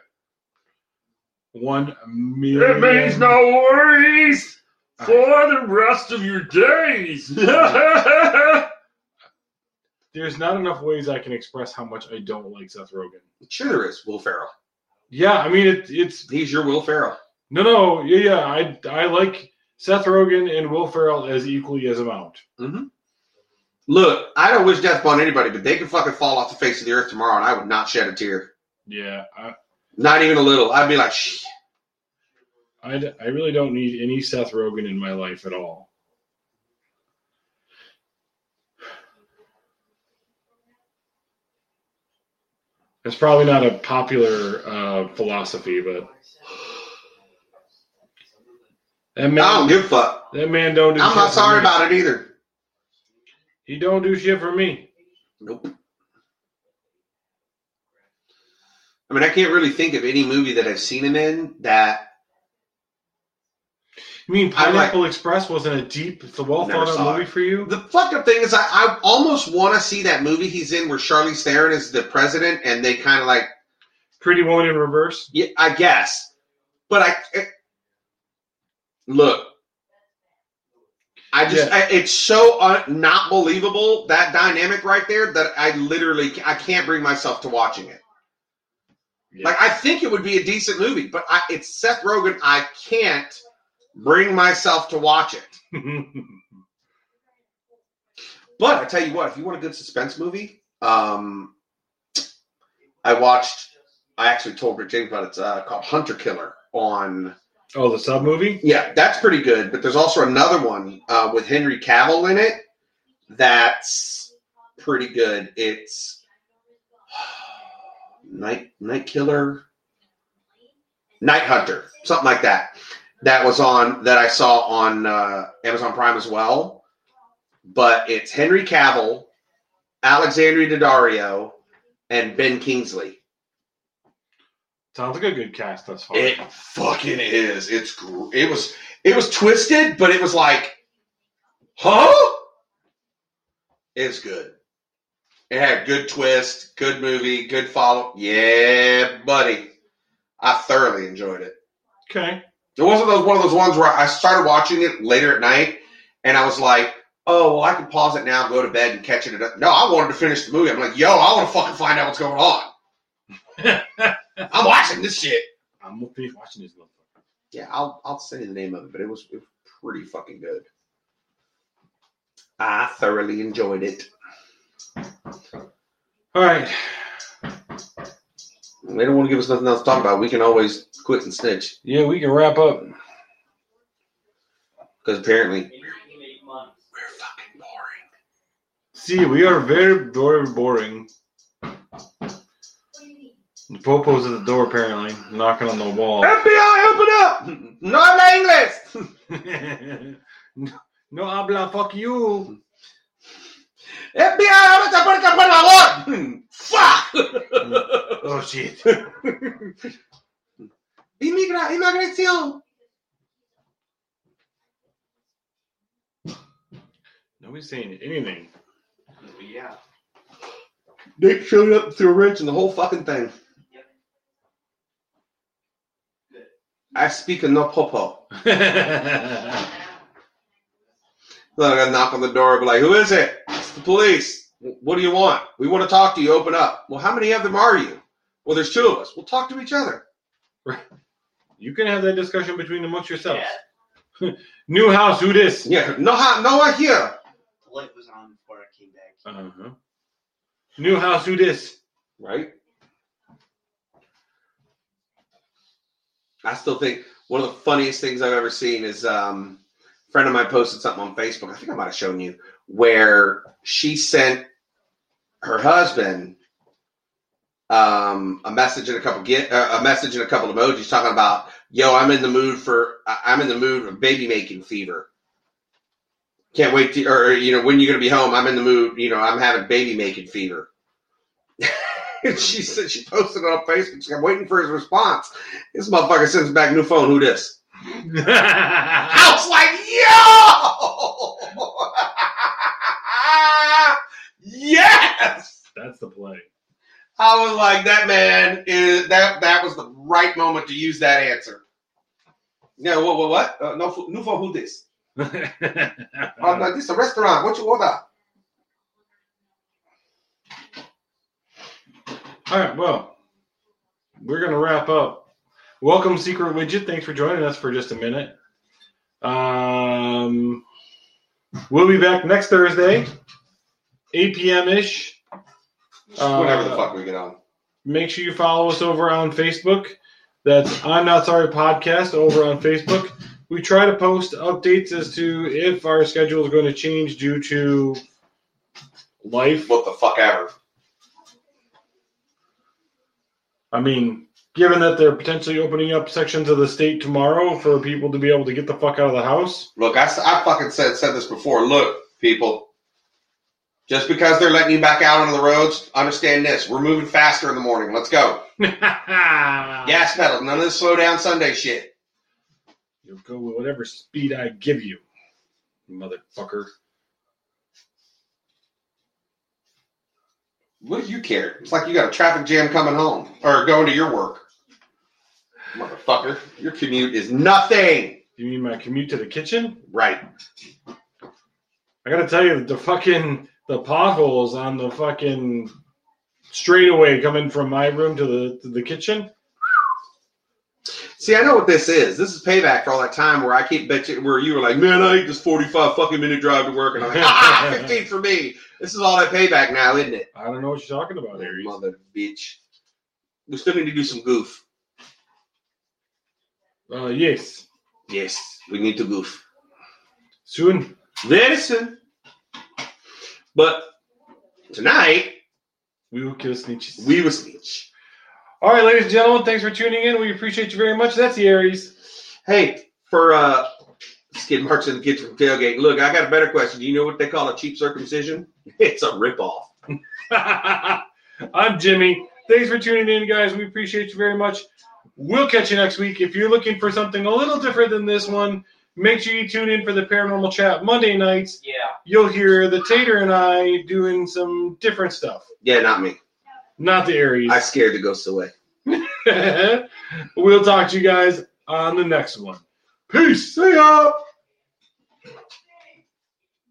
One million. It means no worries for the rest of your days. There's not enough ways I can express how much I don't like Seth Rogen. Sure, there is. Will Ferrell. Yeah, I mean it, it's He's your Will Ferrell. No, no, yeah, yeah. I I like Seth Rogen and Will Ferrell as equally as amount. Look, I don't wish death upon anybody, but they could fucking fall off the face of the earth tomorrow, and I would not shed a tear. Yeah, I, Not even a little. I'd be like, Shh. I, I really don't need any Seth Rogen in my life at all. It's probably not a popular uh, philosophy, but That I don't give a fuck. that man don't do. I'm not sorry about it either. He don't do shit for me. Nope. I mean, I can't really think of any movie that I've seen him in that. You mean I like- Pineapple Express wasn't a deep, it's a well thought out movie it. for you? The fucked up thing is, I, I almost want to see that movie he's in where Charlize Theron is the president, and they kind of like, Pretty Woman in Reverse. yeah, I guess. But I look. I just, Yeah. I, it's so un, not believable that dynamic right there that I literally I can't bring myself to watching it. Yeah. Like I think it would be a decent movie, but I, it's Seth Rogen. I can't bring myself to watch it. But I tell you what, if you want a good suspense movie, um, I watched. I actually told Rick James about it. It's uh, called Hunter Killer on. Oh, the sub movie? Yeah, that's pretty good. But there's also another one uh, with Henry Cavill in it that's pretty good. It's Night Night Killer, Night Hunter, something like that. That was on that I saw on uh, Amazon Prime as well. But it's Henry Cavill, Alexandria Daddario, and Ben Kingsley. Sounds like a good cast thus far. It fucking is. It's gr- it was it was twisted, but it was like, huh? It's good. It had good twist, good movie, good follow. Yeah, buddy. I thoroughly enjoyed it. okay. It wasn't those one of those ones where I started watching it later at night, and I was like, "Oh, well, I can pause it now, go to bed, and catch it." Up. No, I wanted to finish the movie. I'm like, "Yo, I want to fucking find out what's going on." I'm watching this shit. I'm gonna finish watching this motherfucker. Yeah, I'll I'll send you the name of it, but it was, it was pretty fucking good. I thoroughly enjoyed it. All right. They don't want to give us nothing else to talk about. We can always quit and snitch Yeah, we can wrap up. because apparently we're fucking boring. See, we are very, very boring. The Popo's at the door, apparently, knocking on the wall. FBI, open up! No habla inglés. no, no habla, fuck you. FBI, abre esta puerta, por favor. Fuck. Oh, shit. Inmigra, inmigración. Nobody's saying anything. Yeah. Nick showed up threw a wrench and the whole fucking thing. I speak a no popo. Then I gotta knock on the door, be like, who is it? It's the police. What do you want? We want to talk to you. Open up. Well, how many of them are you? Well, there's two of us. We'll talk to each other. Right. you can have that discussion between amongst yourselves. New house, who this? Yeah, no, ha- no one here. The light was on before I came back. Uh-huh. New house, who this? Right? I still think one of the funniest things I've ever seen is um, a friend of mine posted something on Facebook. I think I might have shown you where she sent her husband um, a message and a couple get uh, a message and a couple emojis talking about, "Yo, I'm in the mood for I'm in the mood of baby making fever. Can't wait to or you know when you're gonna be home. I'm in the mood. You know I'm having baby making fever." And she said she posted it on Facebook. She's like, I'm waiting for his response. This motherfucker sends back new phone. Who this? I was like, yo, yes. That's the play. I was like, that man is that. That was the right moment to use that answer. Yeah. What? What? What? Uh, no. New phone. Who this? Oh, no, this is a restaurant. What you order? All right, well, we're going to wrap up. Welcome, Secret Widget. Thanks for joining us for just a minute. Um, we'll be back next Thursday, 8 p.m. ish. Uh, Whatever the fuck we get on. Make sure you follow us over on Facebook. That's I'm Not Sorry Podcast over on Facebook. We try to post updates as to if our schedule is going to change due to life. What the fuck ever. I mean, given that they're potentially opening up sections of the state tomorrow for people to be able to get the fuck out of the house. Look, I fucking said said this before. Look, people, just because they're letting you back out on the roads, understand this: we're moving faster in the morning. Let's go. Gas pedal. None of this slow down Sunday shit. You'll go with whatever speed I give you, motherfucker. What do you care? It's like you got a traffic jam coming home or going to your work. Motherfucker, your commute is nothing. You mean my commute to the kitchen? Right. I gotta tell you, the fucking the potholes on the fucking straightaway coming from my room to the to the kitchen. See, I know what this is. This is payback for all that time where I keep bitching, where you were like, man, I hate this 45 fucking minute drive to work. And I'm like, ah, 15 for me. This is all that payback now, isn't it? I don't know what you're talking about, Aries. Mother bitch. We still need to do some goof. Uh, yes, Yes, we need to goof. soon. Very soon. But tonight, We will kill snitches. we will snitch. All right, ladies and gentlemen, thanks for tuning in. We appreciate you very much. That's the Aries. Hey, for uh, skid marks in the kitchen from tailgate. Look, I got a better question. Do you know what they call a cheap circumcision? It's a ripoff. I'm Jimmy. Thanks for tuning in, guys. We appreciate you very much. We'll catch you next week. If you're looking for something a little different than this one, make sure you tune in for the Paranormal Chat Monday nights. Yeah. You'll hear the Tater and I doing some different stuff. Yeah, not me. Not the Aries. I scared the ghosts away. we'll talk to you guys on the next one. Peace. See ya.